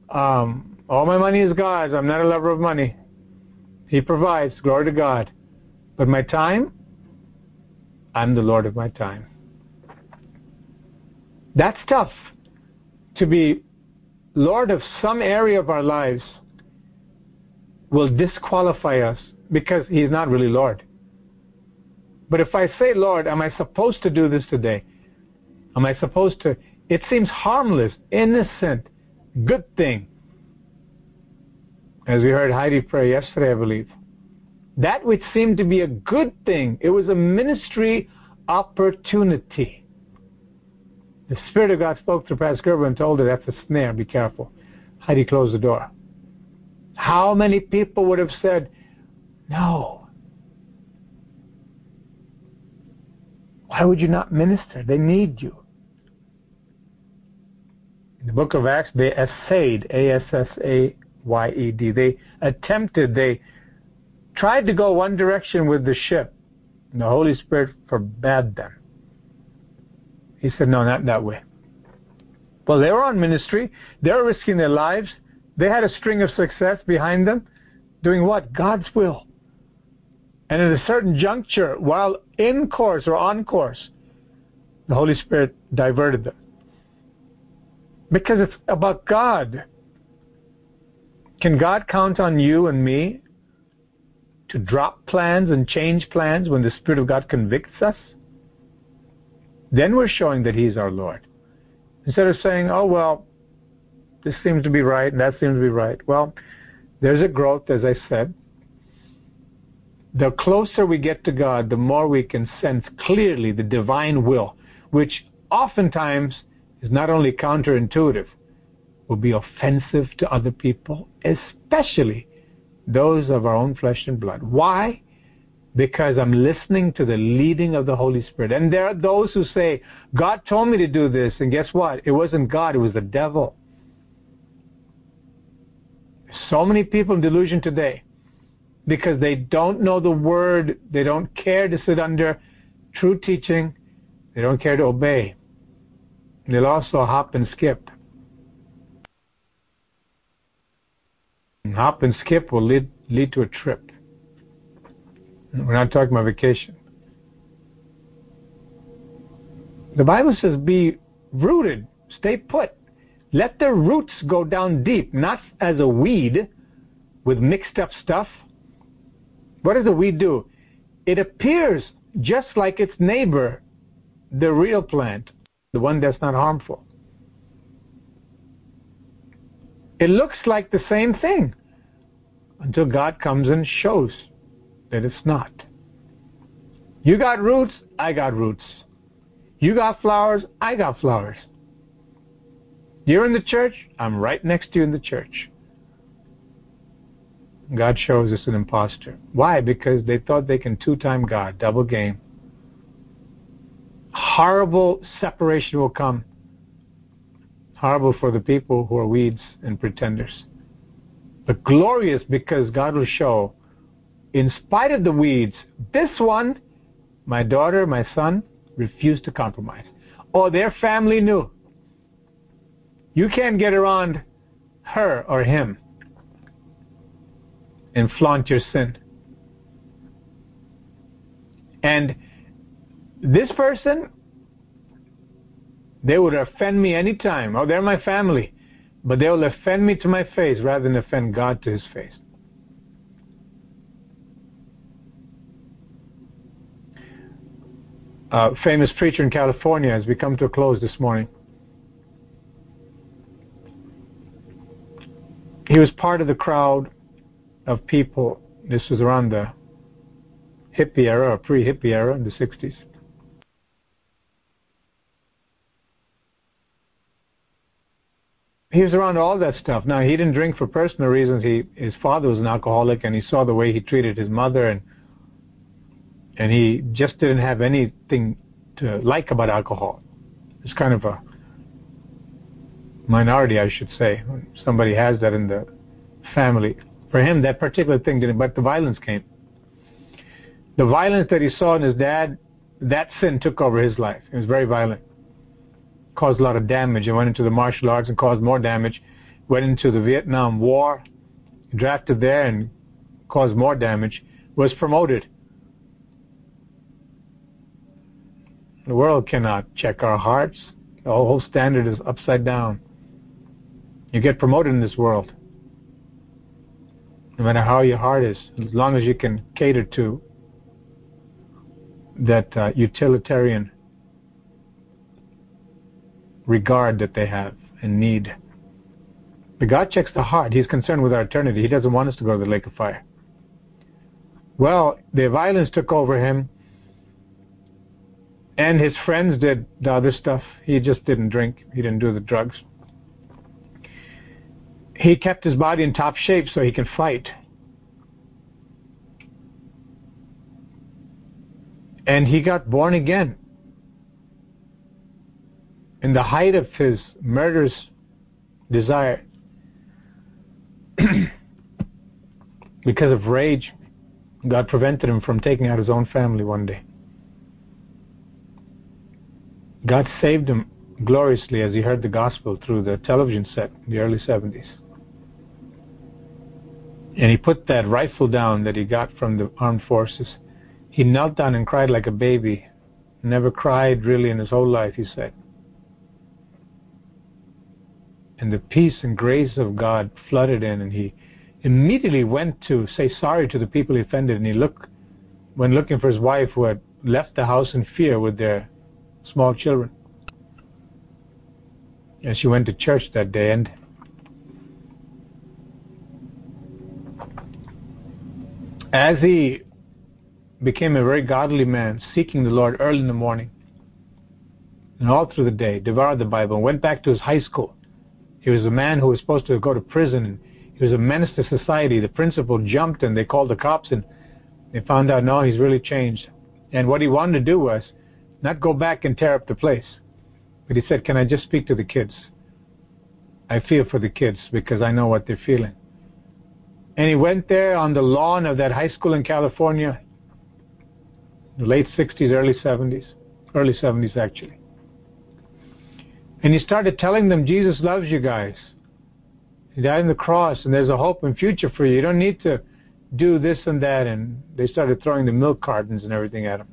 Um, all my money is God's. I'm not a lover of money. He provides. Glory to God. But my time, I'm the Lord of my time. That's tough to be Lord of some area of our lives will disqualify us because He's not really Lord. But if I say, Lord, am I supposed to do this today? Am I supposed to? It seems harmless, innocent, good thing. As we heard Heidi pray yesterday, I believe. That which seemed to be a good thing, it was a ministry opportunity. The Spirit of God spoke to Pastor Gerber and told her that's a snare, be careful. Heidi closed the door. How many people would have said, No. Why would you not minister? They need you. In the book of Acts, they essayed, A S S A Y E D. They attempted, they tried to go one direction with the ship, and the Holy Spirit forbade them. He said, No, not that way. Well, they were on ministry, they were risking their lives, they had a string of success behind them, doing what? God's will. And at a certain juncture, while in course or on course, the Holy Spirit diverted them. Because it's about God. Can God count on you and me to drop plans and change plans when the Spirit of God convicts us? Then we're showing that He's our Lord. Instead of saying, oh, well, this seems to be right and that seems to be right. Well, there's a growth, as I said. The closer we get to God, the more we can sense clearly the divine will, which oftentimes is not only counterintuitive, will be offensive to other people, especially those of our own flesh and blood. Why? Because I'm listening to the leading of the Holy Spirit. And there are those who say, God told me to do this, and guess what? It wasn't God, it was the devil. So many people in delusion today because they don't know the word, they don't care to sit under true teaching, they don't care to obey. They'll also hop and skip. And hop and skip will lead, lead to a trip. We're not talking about vacation. The Bible says be rooted, stay put. Let the roots go down deep, not as a weed with mixed up stuff. What does a weed do? It appears just like its neighbor, the real plant, the one that's not harmful. It looks like the same thing until God comes and shows that it's not. You got roots, I got roots. You got flowers, I got flowers. You're in the church, I'm right next to you in the church. God shows us an impostor. Why? Because they thought they can two time God, double game. Horrible separation will come. Horrible for the people who are weeds and pretenders. But glorious because God will show, in spite of the weeds, this one, my daughter, my son, refused to compromise. Or their family knew. You can't get around her or him and flaunt your sin. And this person, they would offend me anytime. Oh, they're my family. But they will offend me to my face rather than offend God to his face. A famous preacher in California has become to a close this morning. He was part of the crowd of people. This was around the hippie era or pre-hippie era in the 60s. He was around all that stuff. Now he didn't drink for personal reasons. He his father was an alcoholic, and he saw the way he treated his mother, and and he just didn't have anything to like about alcohol. It's kind of a minority, I should say. Somebody has that in the family. For him, that particular thing didn't, but the violence came. The violence that he saw in his dad, that sin took over his life. It was very violent. Caused a lot of damage and went into the martial arts and caused more damage. Went into the Vietnam War, drafted there and caused more damage. Was promoted. The world cannot check our hearts. The whole standard is upside down. You get promoted in this world. No matter how your heart is, as long as you can cater to that uh, utilitarian regard that they have and need. But God checks the heart. He's concerned with our eternity. He doesn't want us to go to the lake of fire. Well, the violence took over him, and his friends did the other stuff. He just didn't drink. He didn't do the drugs. He kept his body in top shape so he can fight. And he got born again. In the height of his murderous desire, because of rage, God prevented him from taking out his own family one day. God saved him gloriously as he heard the gospel through the television set in the early 70s. And he put that rifle down that he got from the armed forces. He knelt down and cried like a baby. Never cried really in his whole life, he said. And the peace and grace of God flooded in, and he immediately went to say sorry to the people he offended. And he looked, when looking for his wife, who had left the house in fear with their small children. And she went to church that day, and as he became a very godly man, seeking the Lord early in the morning and all through the day, devoured the Bible, and went back to his high school. He was a man who was supposed to go to prison, he was a menace to society. The principal jumped, and they called the cops, and they found out, no, he's really changed. And what he wanted to do was not go back and tear up the place, but he said, can I just speak to the kids? I feel for the kids because I know what they're feeling. And he went there on the lawn of that high school in California, late 60s, early 70s, early 70s actually. And he started telling them, Jesus loves you guys. He died on the cross, and there's a hope and future for you. You don't need to do this and that. And they started throwing the milk cartons and everything at him.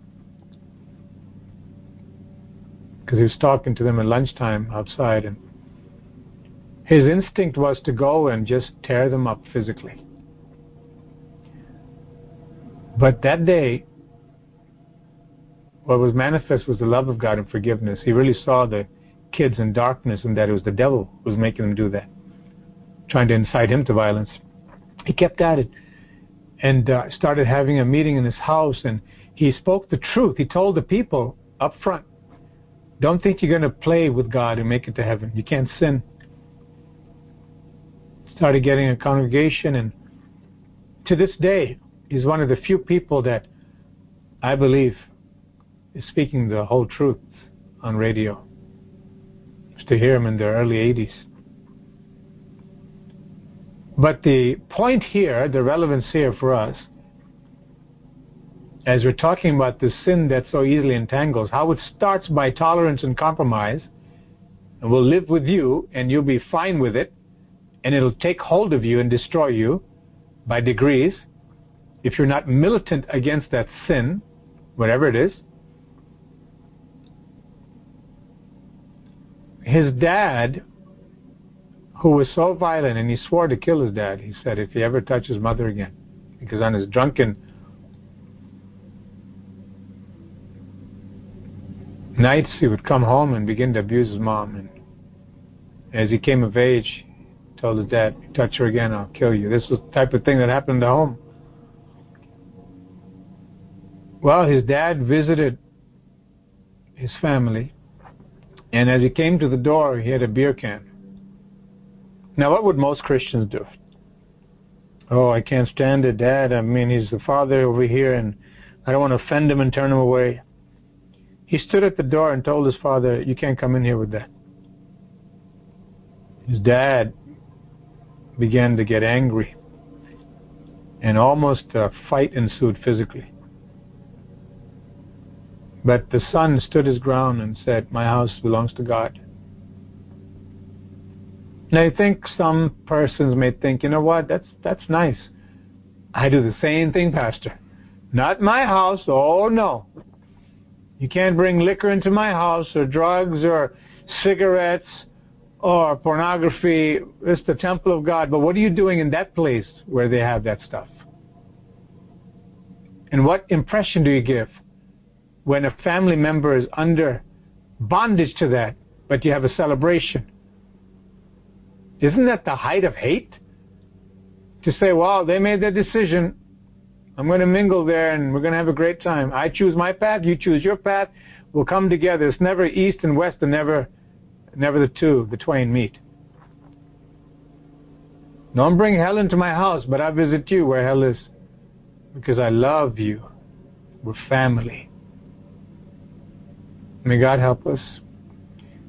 Because he was talking to them at lunchtime outside. And his instinct was to go and just tear them up physically. But that day, what was manifest was the love of God and forgiveness. He really saw the kids in darkness and that it was the devil who was making them do that, trying to incite him to violence. He kept at it and uh, started having a meeting in his house and he spoke the truth. He told the people up front, don't think you're going to play with God and make it to heaven. You can't sin. Started getting a congregation and to this day, He's one of the few people that I believe is speaking the whole truth on radio. To hear him in the early 80s. But the point here, the relevance here for us, as we're talking about the sin that so easily entangles, how it starts by tolerance and compromise, and will live with you, and you'll be fine with it, and it'll take hold of you and destroy you by degrees, if you're not militant against that sin, whatever it is, his dad, who was so violent, and he swore to kill his dad, he said, if he ever touches his mother again, because on his drunken nights he would come home and begin to abuse his mom. And as he came of age, told his dad, touch her again, I'll kill you. This was the type of thing that happened the home. Well, his dad visited his family, and as he came to the door, he had a beer can. Now, what would most Christians do? Oh, I can't stand it, Dad. I mean, he's the father over here, and I don't want to offend him and turn him away. He stood at the door and told his father, You can't come in here with that. his dad began to get angry, and almost a fight ensued physically. But the son stood his ground and said, My house belongs to God. Now I think some persons may think, you know what, that's that's nice. I do the same thing, Pastor. Not my house, oh no. You can't bring liquor into my house or drugs or cigarettes or pornography. It's the temple of God. But what are you doing in that place where they have that stuff? And what impression do you give when a family member is under bondage to that, but you have a celebration? Isn't that the height of hate? To say, well, they made their decision. I'm going to mingle there and we're going to have a great time. I choose my path, you choose your path. We'll come together. It's never east and west and never, never the two, the twain meet. Don't bring hell into my house, but I visit you where hell is. Because I love you. We're family. May God help us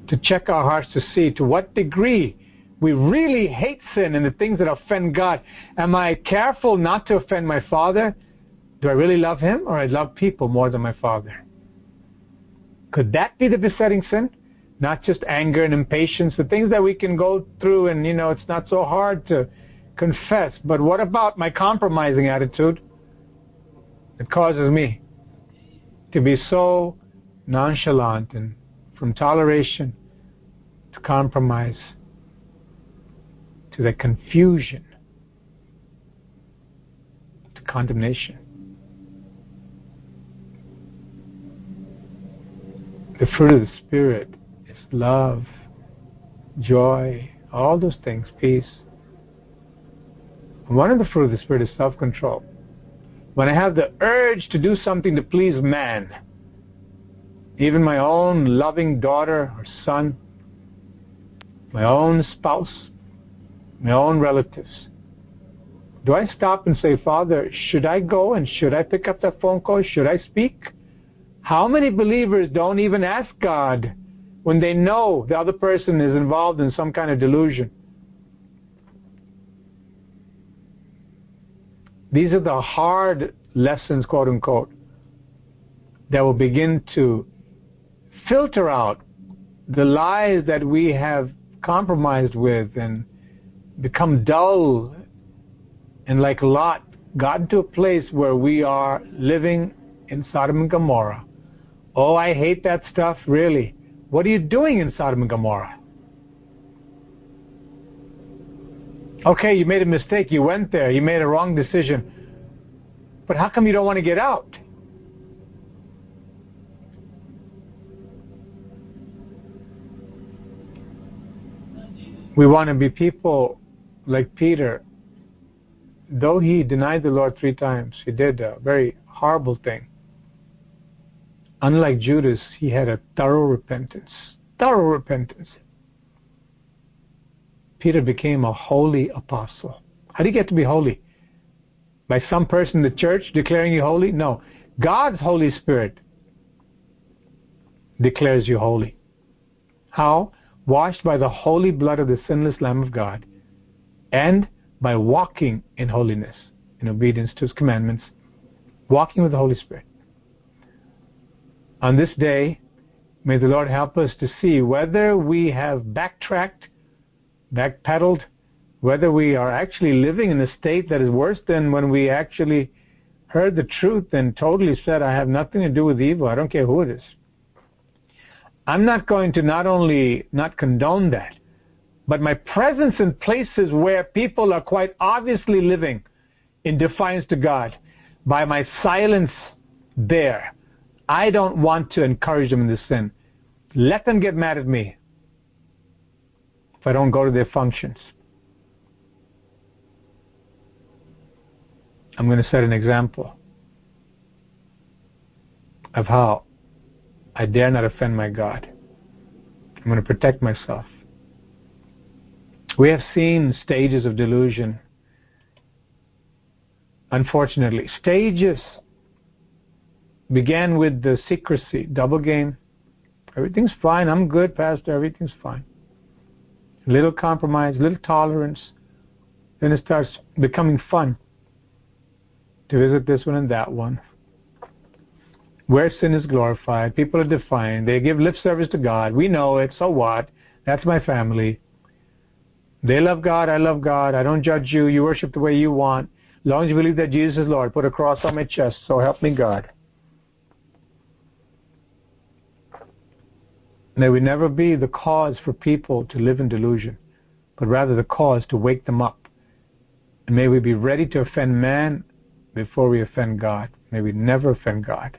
to check our hearts to see to what degree we really hate sin and the things that offend God. Am I careful not to offend my Father? Do I really love Him or I love people more than my Father? Could that be the besetting sin? Not just anger and impatience, the things that we can go through and, you know, it's not so hard to confess. But what about my compromising attitude? It causes me to be so nonchalant and from toleration to compromise to the confusion, to condemnation. The fruit of the Spirit is love, joy, all those things, peace. One of the fruit of the Spirit is self control. When I have the urge to do something to please man, even my own loving daughter or son, my own spouse, my own relatives. Do I stop and say, Father, should I go and should I pick up that phone call? Should I speak? How many believers don't even ask God when they know the other person is involved in some kind of delusion? These are the hard lessons, quote unquote, that will begin to filter out the lies that we have compromised with and become dull and like Lot gotten to a place where we are living in Sodom and Gomorrah. Oh, I hate that stuff, really. What are you doing in Sodom and Gomorrah? Okay, you made a mistake. You went there. You made a wrong decision. But how come you don't want to get out? We want to be people like Peter, though he denied the Lord three times, he did a very horrible thing. Unlike Judas, he had a thorough repentance. Thorough repentance. Peter became a holy apostle. How do you get to be holy? By some person in the church declaring you holy? No. God's Holy Spirit declares you holy. How? Washed by the holy blood of the sinless Lamb of God and by walking in holiness, in obedience to His commandments, walking with the Holy Spirit. On this day, may the Lord help us to see whether we have backtracked, backpedaled, whether we are actually living in a state that is worse than when we actually heard the truth and totally said, I have nothing to do with evil. I don't care who it is. I'm not going to not only not condone that, but my presence in places where people are quite obviously living in defiance to God, by my silence there, I don't want to encourage them in this sin. Let them get mad at me if I don't go to their functions. I'm going to set an example of how I dare not offend my God. I'm going to protect myself. We have seen stages of delusion. Unfortunately, stages began with the secrecy, double game. Everything's fine. I'm good, Pastor. Everything's fine. little compromise, little tolerance, then it starts becoming fun to visit this one and that one. Where sin is glorified, people are defined, they give lip service to God. We know it, so what? That's my family. They love God, I love God, I don't judge you, you worship the way you want. As long as you believe that Jesus is Lord, put a cross on my chest, so help me God. May we never be the cause for people to live in delusion, but rather the cause to wake them up. And may we be ready to offend man before we offend God. May we never offend God.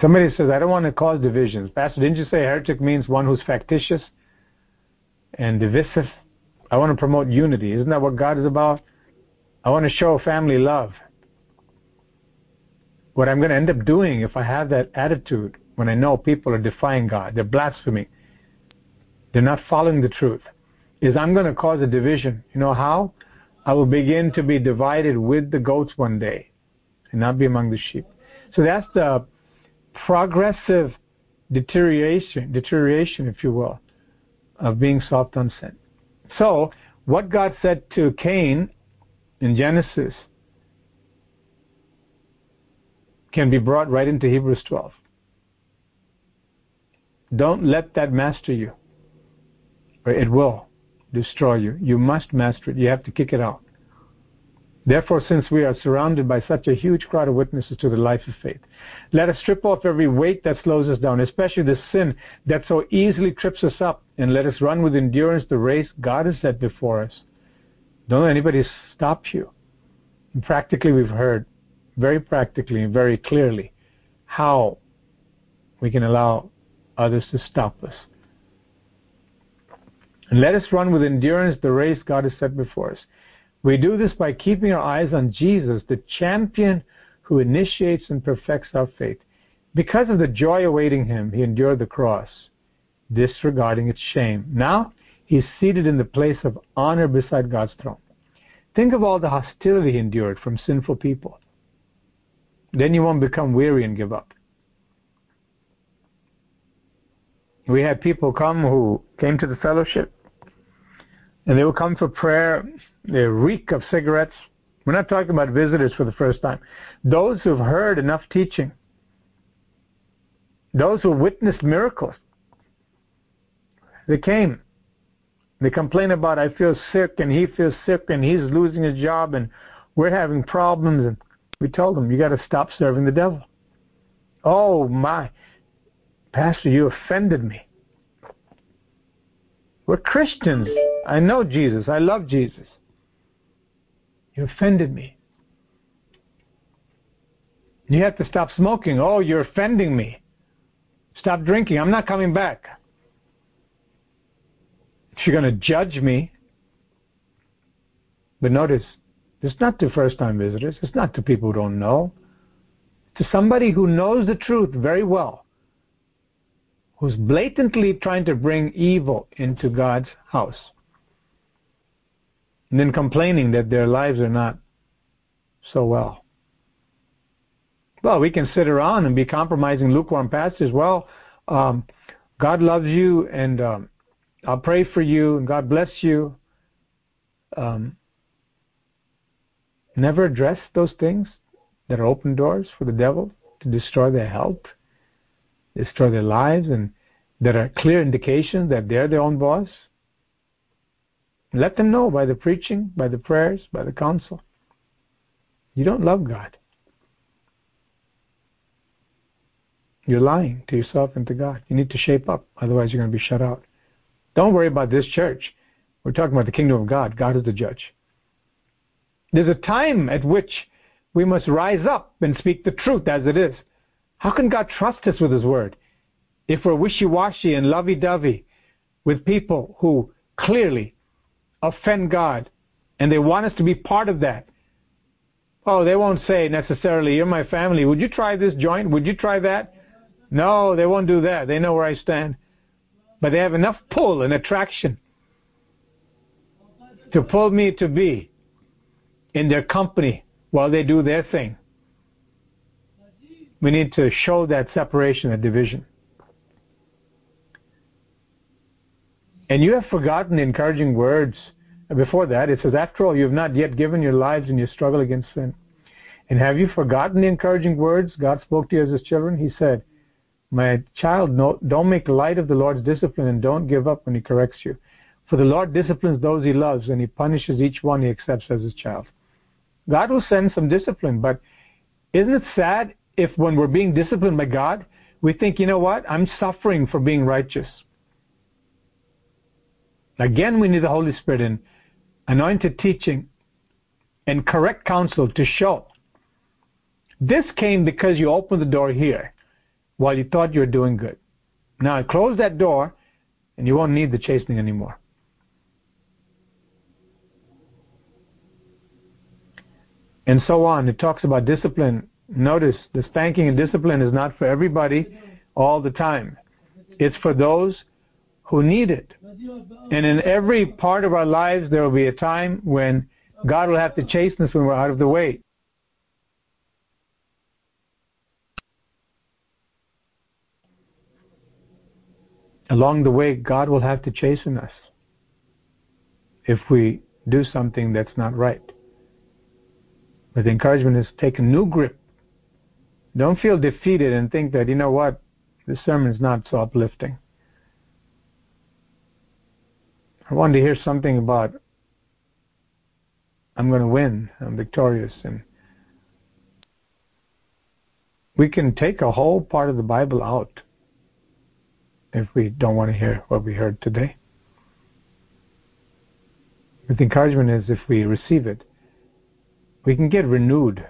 Somebody says, I don't want to cause divisions. Pastor, didn't you say heretic means one who's factitious and divisive? I want to promote unity. Isn't that what God is about? I want to show family love. What I'm going to end up doing if I have that attitude when I know people are defying God, they're blaspheming, they're not following the truth, is I'm going to cause a division. You know how? I will begin to be divided with the goats one day and not be among the sheep. So that's the progressive deterioration, deterioration, if you will, of being soft on sin. So, what God said to Cain in Genesis can be brought right into Hebrews 12. Don't let that master you, or it will destroy you. You must master it. You have to kick it out. Therefore, since we are surrounded by such a huge crowd of witnesses to the life of faith, let us strip off every weight that slows us down, especially the sin that so easily trips us up, and let us run with endurance the race God has set before us. Don't let anybody stop you. And practically, we've heard very practically and very clearly how we can allow others to stop us. And let us run with endurance the race God has set before us. We do this by keeping our eyes on Jesus, the champion who initiates and perfects our faith. Because of the joy awaiting him, he endured the cross, disregarding its shame. Now, he is seated in the place of honor beside God's throne. Think of all the hostility he endured from sinful people. Then you won't become weary and give up. We had people come who came to the fellowship and they would come for prayer. They reek of cigarettes. We're not talking about visitors for the first time. Those who've heard enough teaching, those who witnessed miracles, they came. They complain about, I feel sick, and he feels sick, and he's losing his job, and we're having problems. And we told them, you got to stop serving the devil. Oh, my. Pastor, you offended me. We're Christians. I know Jesus. I love Jesus. You offended me. You have to stop smoking. Oh, you're offending me. Stop drinking. I'm not coming back. She's going to judge me. But notice, it's not to first time visitors. It's not to people who don't know. To somebody who knows the truth very well who's blatantly trying to bring evil into God's house. And then complaining that their lives are not so well. Well, we can sit around and be compromising lukewarm pastors. Well, um, God loves you, and um, I'll pray for you, and God bless you. Um, never address those things that are open doors for the devil to destroy their health destroy their lives, and that are clear indications that they're their own boss. Let them know by the preaching, by the prayers, by the counsel. You don't love God. You're lying to yourself and to God. You need to shape up, otherwise, you're going to be shut out. Don't worry about this church. We're talking about the kingdom of God. God is the judge. There's a time at which we must rise up and speak the truth as it is. How can God trust us with His Word if we're wishy washy and lovey dovey with people who clearly offend God and they want us to be part of that? Oh, they won't say necessarily, You're my family. Would you try this joint? Would you try that? No, they won't do that. They know where I stand. But they have enough pull and attraction to pull me to be in their company while they do their thing. We need to show that separation, that division. And you have forgotten the encouraging words. Before that, it says, After all, you have not yet given your lives in your struggle against sin. And have you forgotten the encouraging words God spoke to you as his children? He said, My child, no, don't make light of the Lord's discipline and don't give up when he corrects you. For the Lord disciplines those he loves and he punishes each one he accepts as his child. God will send some discipline, but isn't it sad if when we're being disciplined by God, we think, you know what, I'm suffering for being righteous. Again, we need the Holy Spirit in anointed teaching and correct counsel to show. This came because you opened the door here while you thought you were doing good. Now close that door and you won't need the chastening anymore. And so on. It talks about discipline. Notice the spanking and discipline is not for everybody all the time. It's for those who need it. And in every part of our lives, there will be a time when God will have to chasten us when we're out of the way. Along the way, God will have to chasten us if we do something that's not right. But the encouragement is take a new grip. Don't feel defeated and think that, you know what, this sermon's not so uplifting. I wanted to hear something about I'm going to win, I'm victorious, and we can take a whole part of the Bible out if we don't want to hear what we heard today. But the encouragement is if we receive it, we can get renewed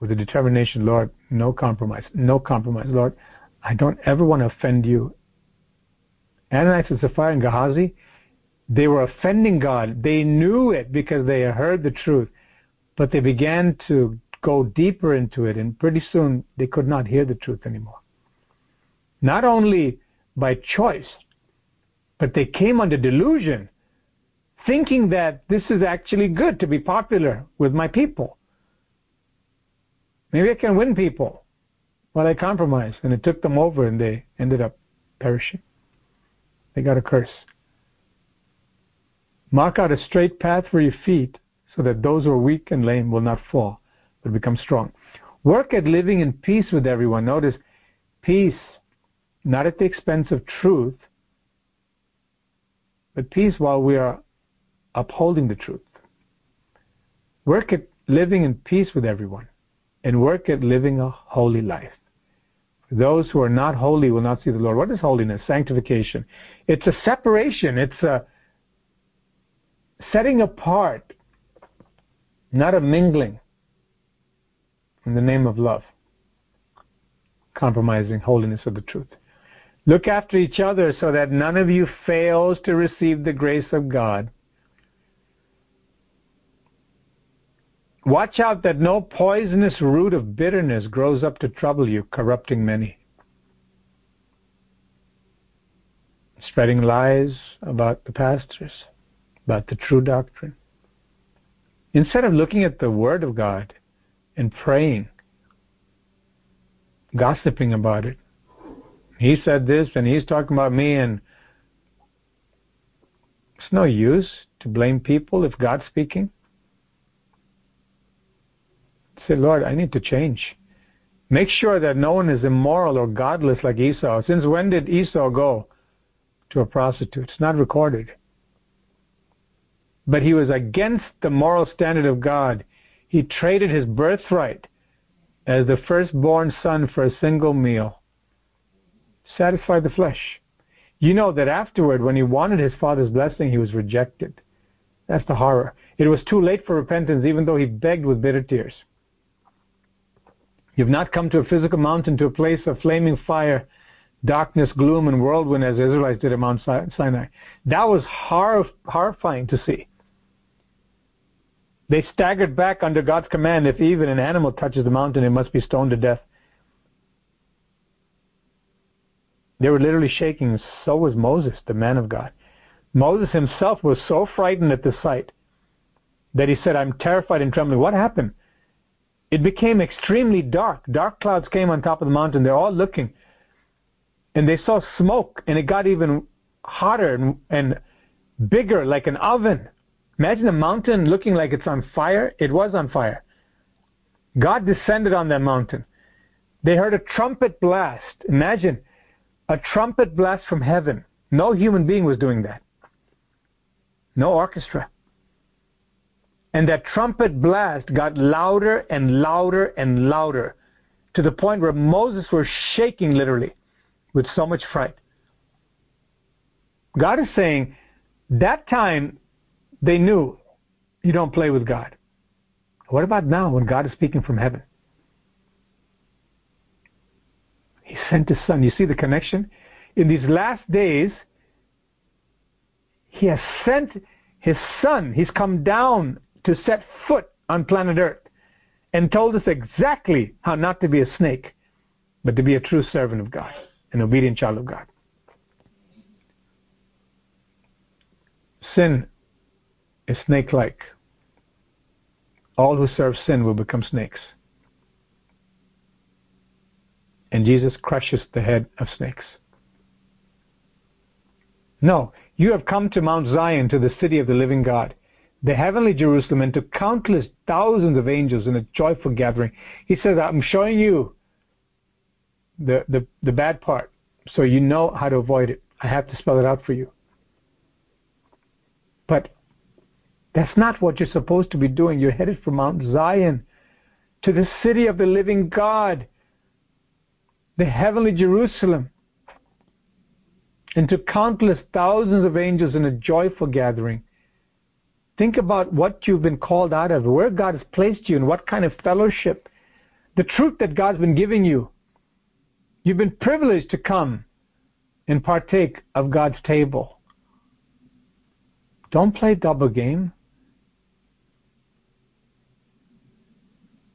with the determination, Lord, no compromise, no compromise, Lord. I don't ever want to offend you. Ananias and Sapphira and Gehazi, they were offending God. They knew it because they heard the truth, but they began to go deeper into it, and pretty soon they could not hear the truth anymore. Not only by choice, but they came under delusion, thinking that this is actually good to be popular with my people. Maybe I can win people. Well, I compromised, and it took them over, and they ended up perishing. They got a curse. Mark out a straight path for your feet so that those who are weak and lame will not fall, but become strong. Work at living in peace with everyone. Notice peace, not at the expense of truth, but peace while we are upholding the truth. Work at living in peace with everyone, and work at living a holy life. Those who are not holy will not see the Lord. What is holiness? Sanctification. It's a separation. It's a setting apart, not a mingling in the name of love, compromising holiness of the truth. Look after each other so that none of you fails to receive the grace of God. Watch out that no poisonous root of bitterness grows up to trouble you, corrupting many. Spreading lies about the pastors about the true doctrine. Instead of looking at the Word of God and praying, gossiping about it, he said this and he's talking about me, and it's no use to blame people if God's speaking. Say, Lord, I need to change. Make sure that no one is immoral or godless like Esau. Since when did Esau go to a prostitute? It's not recorded but he was against the moral standard of God. He traded his birthright as the firstborn son for a single meal. Satisfy the flesh. You know that afterward, when he wanted his father's blessing, he was rejected. That's the horror. It was too late for repentance, even though he begged with bitter tears. You've not come to a physical mountain, to a place of flaming fire, darkness, gloom, and whirlwind as the Israelites did at Mount Sinai. That was horrifying to see. They staggered back under God's command. If even an animal touches the mountain, it must be stoned to death. They were literally shaking. So was Moses, the man of God. Moses himself was so frightened at the sight that he said, I'm terrified and trembling. What happened? It became extremely dark. Dark clouds came on top of the mountain. They're all looking. And they saw smoke, and it got even hotter and, and bigger, like an oven. Imagine a mountain looking like it's on fire. It was on fire. God descended on that mountain. They heard a trumpet blast. Imagine a trumpet blast from heaven. No human being was doing that. No orchestra. And that trumpet blast got louder and louder and louder to the point where Moses was shaking literally with so much fright. God is saying, that time they knew you don't play with God. What about now when God is speaking from heaven? He sent his son. You see the connection? In these last days, he has sent his son. He's come down to set foot on planet Earth and told us exactly how not to be a snake, but to be a true servant of God, an obedient child of God. Sin is snake like. All who serve sin will become snakes. And Jesus crushes the head of snakes. No, you have come to Mount Zion, to the city of the living God the heavenly Jerusalem and to countless thousands of angels in a joyful gathering. He says, I'm showing you the, the, the bad part so you know how to avoid it. I have to spell it out for you. But that's not what you're supposed to be doing. You're headed for Mount Zion, to the city of the living God, the heavenly Jerusalem, and to countless thousands of angels in a joyful gathering. Think about what you've been called out of, where God has placed you, and what kind of fellowship. The truth that God's been giving you. You've been privileged to come and partake of God's table. Don't play double game,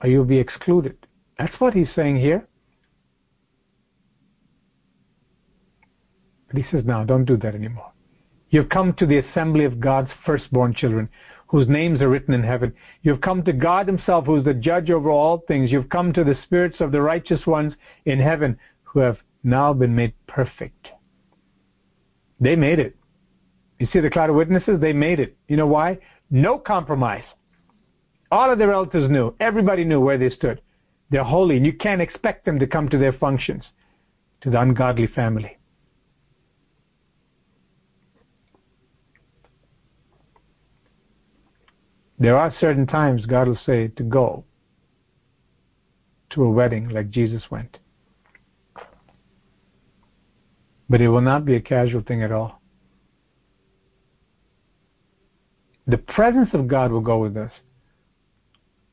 or you'll be excluded. That's what he's saying here. But he says, now, don't do that anymore. You've come to the assembly of God's firstborn children, whose names are written in heaven. You've come to God Himself, who is the judge over all things. You've come to the spirits of the righteous ones in heaven, who have now been made perfect. They made it. You see the cloud of witnesses? They made it. You know why? No compromise. All of their relatives knew. Everybody knew where they stood. They're holy, and you can't expect them to come to their functions, to the ungodly family. There are certain times God will say to go to a wedding like Jesus went. But it will not be a casual thing at all. The presence of God will go with us.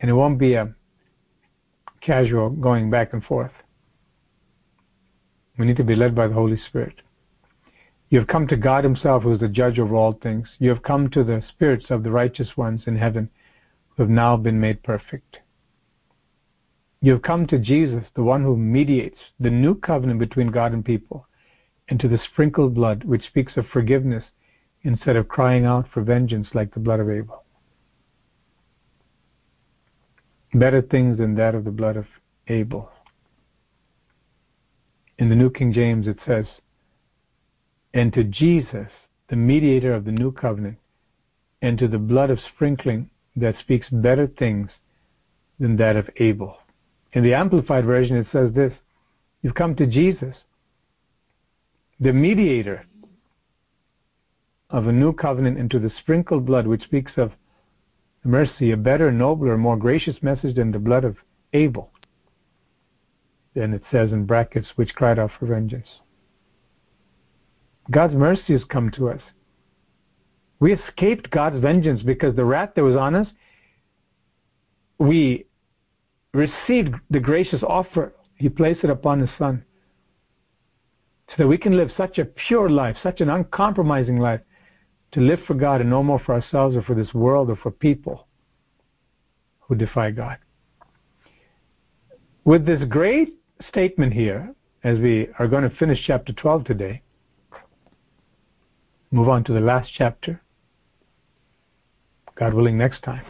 And it won't be a casual going back and forth. We need to be led by the Holy Spirit. You have come to God Himself, who is the judge over all things. You have come to the spirits of the righteous ones in heaven, who have now been made perfect. You have come to Jesus, the one who mediates the new covenant between God and people, and to the sprinkled blood, which speaks of forgiveness instead of crying out for vengeance like the blood of Abel. Better things than that of the blood of Abel. In the New King James, it says, and to Jesus, the mediator of the new covenant, and to the blood of sprinkling that speaks better things than that of Abel. In the Amplified Version, it says this You've come to Jesus, the mediator of a new covenant, and to the sprinkled blood, which speaks of mercy, a better, nobler, more gracious message than the blood of Abel. Then it says in brackets, which cried out for vengeance. God's mercy has come to us. We escaped God's vengeance because the wrath that was on us, we received the gracious offer. He placed it upon His Son. So that we can live such a pure life, such an uncompromising life, to live for God and no more for ourselves or for this world or for people who defy God. With this great statement here, as we are going to finish chapter 12 today, move on to the last chapter. God willing, next time.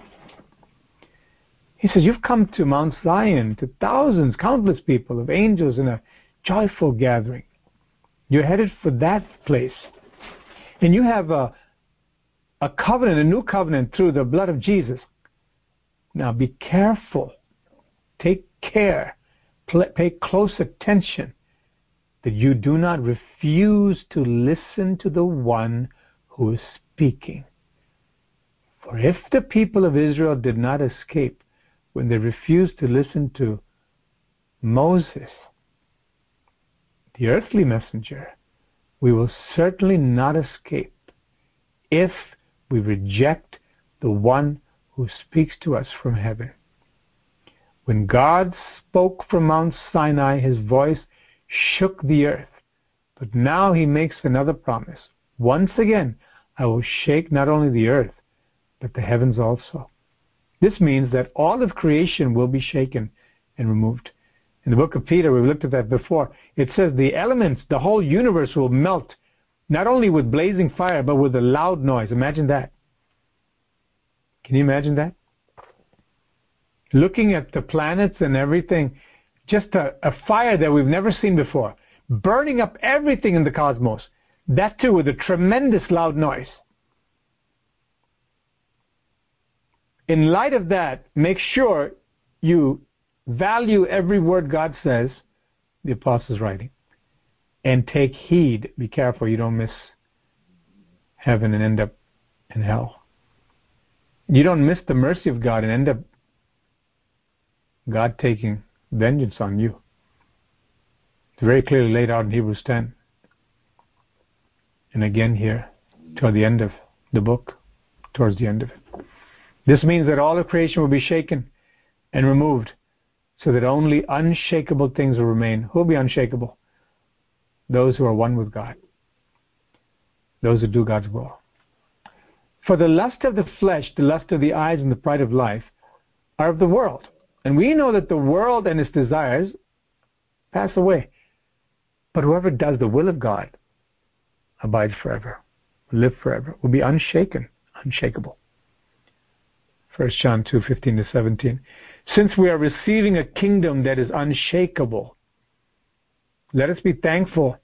He says, You've come to Mount Zion, to thousands, countless people of angels in a joyful gathering. You're headed for that place. And you have a, a covenant, a new covenant through the blood of Jesus. Now be careful. Take care. Pay close attention that you do not refuse to listen to the one who is speaking. For if the people of Israel did not escape when they refused to listen to Moses, the earthly messenger, we will certainly not escape if we reject the one who speaks to us from heaven. When God spoke from Mount Sinai, his voice shook the earth. But now he makes another promise. Once again, I will shake not only the earth, but the heavens also. This means that all of creation will be shaken and removed. In the book of Peter, we've looked at that before. It says the elements, the whole universe will melt, not only with blazing fire, but with a loud noise. Imagine that. Can you imagine that? Looking at the planets and everything, just a, a fire that we've never seen before, burning up everything in the cosmos. That too with a tremendous loud noise. In light of that, make sure you Value every word God says, the apostle's writing. And take heed. Be careful you don't miss heaven and end up in hell. You don't miss the mercy of God and end up God taking vengeance on you. It's very clearly laid out in Hebrews 10. And again here, toward the end of the book, towards the end of it. This means that all of creation will be shaken and removed so that only unshakable things will remain. Who will be unshakable? Those who are one with God. Those who do God's will. For the lust of the flesh, the lust of the eyes, and the pride of life are of the world. And we know that the world and its desires pass away. But whoever does the will of God abides forever, will live forever, will be unshaken, unshakable. 1 John 2, 15 to 17 since we are receiving a kingdom that is unshakable, let us be thankful.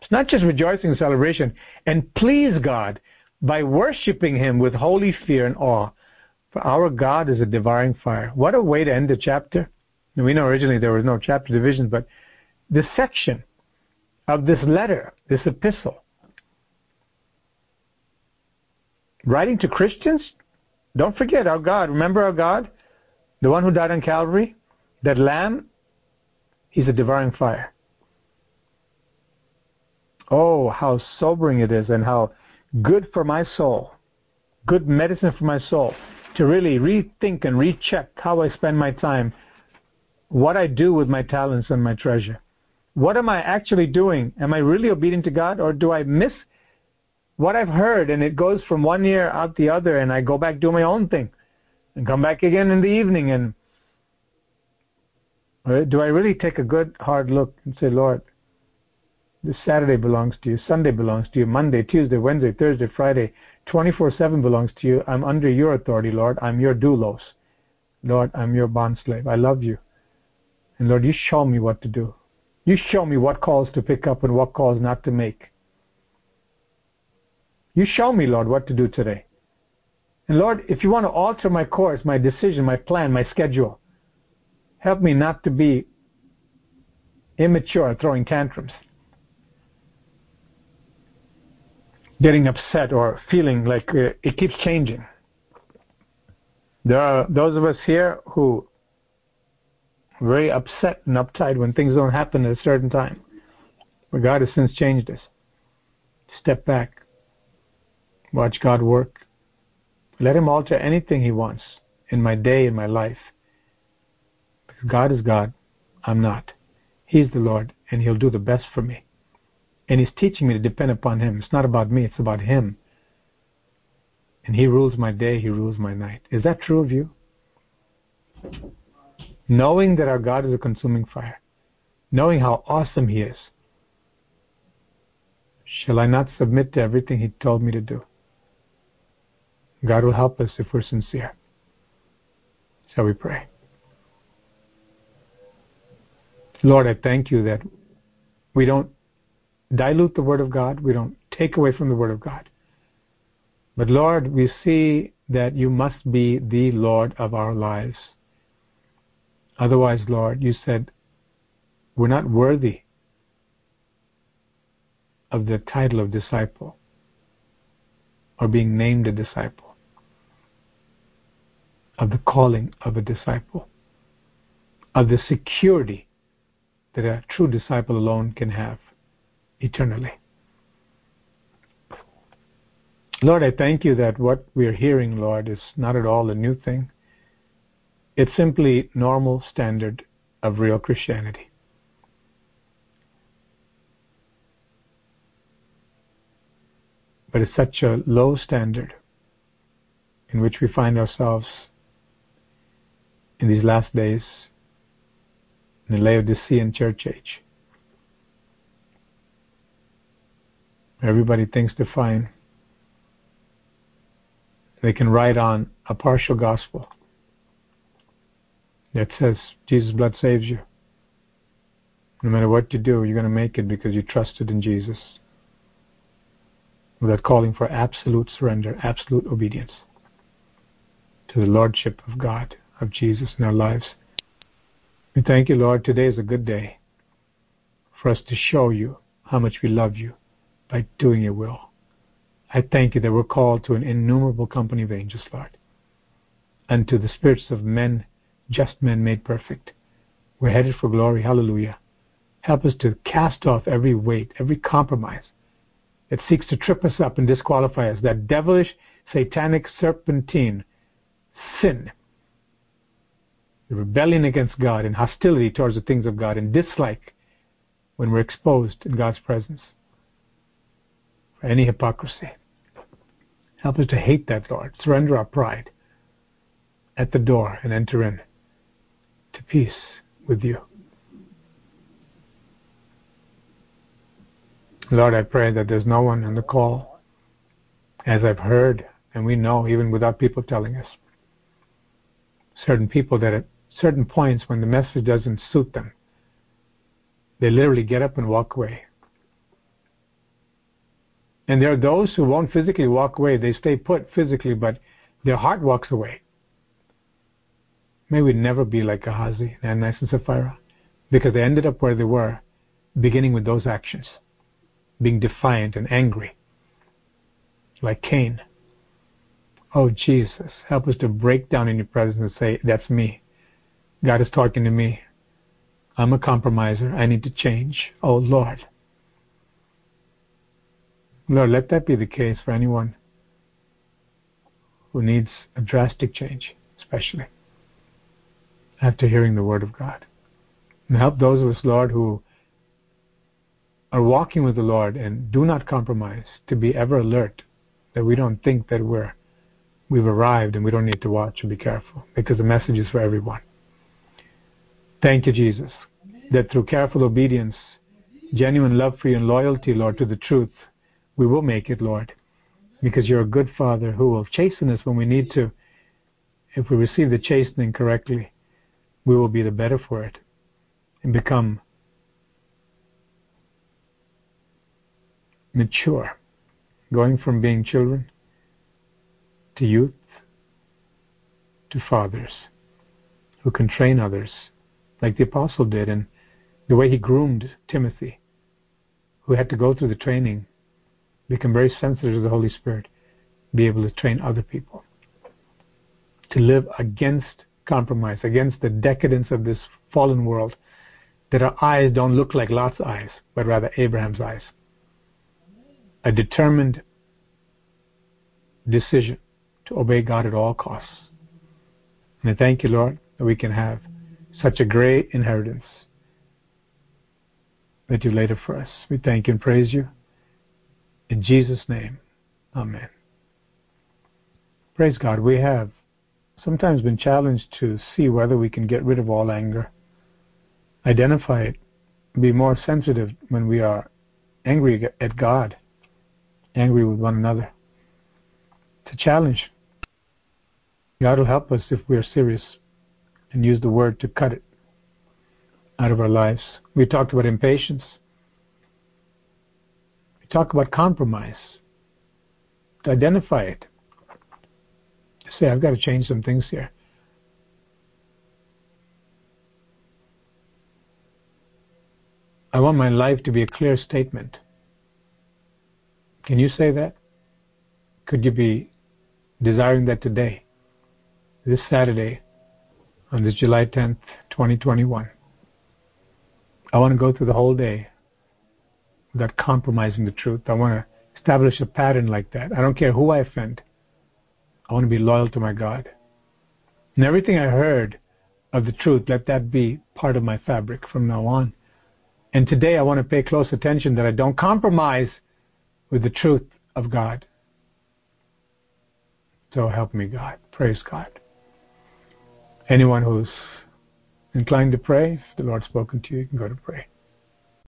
It's not just rejoicing and celebration, and please God by worshiping Him with holy fear and awe. For our God is a devouring fire. What a way to end the chapter. we know originally there was no chapter division, but this section of this letter, this epistle, writing to Christians, don't forget our God. Remember our God? The one who died on Calvary, that lamb, he's a devouring fire. Oh, how sobering it is and how good for my soul, good medicine for my soul, to really rethink and recheck how I spend my time, what I do with my talents and my treasure. What am I actually doing? Am I really obedient to God or do I miss what I've heard and it goes from one ear out the other and I go back do my own thing? and come back again in the evening and do I really take a good hard look and say, Lord, this Saturday belongs to you, Sunday belongs to you, Monday, Tuesday, Wednesday, Thursday, Friday, 24-7 belongs to you. I'm under your authority, Lord. I'm your doulos. Lord, I'm your bond slave. I love you. And Lord, you show me what to do. You show me what calls to pick up and what calls not to make. You show me, Lord, what to do today. And Lord, if you want to alter my course, my decision, my plan, my schedule, help me not to be immature, throwing tantrums, getting upset, or feeling like uh, it keeps changing. There are those of us here who are very upset and uptight when things don't happen at a certain time. But God has since changed us. Step back. Watch God work. Let Him alter anything He wants in my day, in my life. God is God. I'm not. He's the Lord, and He'll do the best for me. And He's teaching me to depend upon Him. It's not about me, it's about Him. And He rules my day, He rules my night. Is that true of you? Knowing that our God is a consuming fire, knowing how awesome He is, shall I not submit to everything He told me to do? God will help us if we're sincere. Shall we pray? Lord, I thank you that we don't dilute the Word of God. We don't take away from the Word of God. But Lord, we see that you must be the Lord of our lives. Otherwise, Lord, you said we're not worthy of the title of disciple or being named a disciple, of the calling of a disciple, of the security that a true disciple alone can have eternally. Lord, I thank you that what we are hearing, Lord, is not at all a new thing. It's simply normal standard of real Christianity. But it's such a low standard in which we find ourselves in these last days in the Laodicean church age. Everybody thinks they're fine. They can write on a partial gospel that says Jesus' blood saves you. No matter what you do, you're going to make it because you trusted in Jesus. Without calling for absolute surrender, absolute obedience to the Lordship of God, of Jesus in our lives. We thank you, Lord. Today is a good day for us to show you how much we love you by doing your will. I thank you that we're called to an innumerable company of angels, Lord, and to the spirits of men, just men made perfect. We're headed for glory. Hallelujah. Help us to cast off every weight, every compromise that seeks to trip us up and disqualify us, that devilish, satanic, serpentine sin, rebellion against God and hostility towards the things of God and dislike when we're exposed in God's presence for any hypocrisy. Help us to hate that, Lord. Surrender our pride at the door and enter in to peace with you. Lord, I pray that there's no one on the call, as I've heard, and we know even without people telling us, certain people that at certain points when the message doesn't suit them, they literally get up and walk away. And there are those who won't physically walk away. They stay put physically, but their heart walks away. May we never be like Gehazi, Ananias, and Sapphira, because they ended up where they were, beginning with those actions, being defiant and angry, like Cain. Oh, Jesus, help us to break down in your presence and say, That's me. God is talking to me. I'm a compromiser. I need to change. Oh, Lord. Lord, let that be the case for anyone who needs a drastic change, especially after hearing the Word of God. And help those of us, Lord, who are walking with the Lord and do not compromise to be ever alert that we don't think that we're we've arrived and we don't need to watch and be careful because the message is for everyone. Thank you, Jesus, that through careful obedience, genuine love for you and loyalty, Lord, to the truth, we will make it, Lord, because you're a good Father who will chasten us when we need to. If we receive the chastening correctly, we will be the better for it and become mature, going from being children to youth to fathers who can train others, like the apostle did, and the way he groomed Timothy, who had to go through the training become very sensitive to the Holy Spirit, be able to train other people to live against compromise, against the decadence of this fallen world, that our eyes don't look like Lot's eyes, but rather Abraham's eyes. A determined decision to obey God at all costs. And I thank you, Lord, that we can have such a great inheritance that you laid up for us. We thank and praise you. In Jesus' name, Amen. Praise God. We have sometimes been challenged to see whether we can get rid of all anger, identify it, be more sensitive when we are angry at God, angry with one another. It's a challenge. God will help us if we are serious and use the word to cut it out of our lives. We talked about impatience. We talk about compromise, to identify it. To Say, I've got to change some things here. I want my life to be a clear statement. Can you say that? Could you be desiring that today, this Saturday, on this July 10th, 2021? I want to go through the whole day without compromising the truth. I want to establish a pattern like that. I don't care who I offend. I want to be loyal to my God. And everything I heard of the truth, let that be part of my fabric from now on. And today I want to pay close attention that I don't compromise with the truth of God. So help me, God. Praise God. Anyone who's inclined to pray, if the Lord's spoken to you, you can go to pray.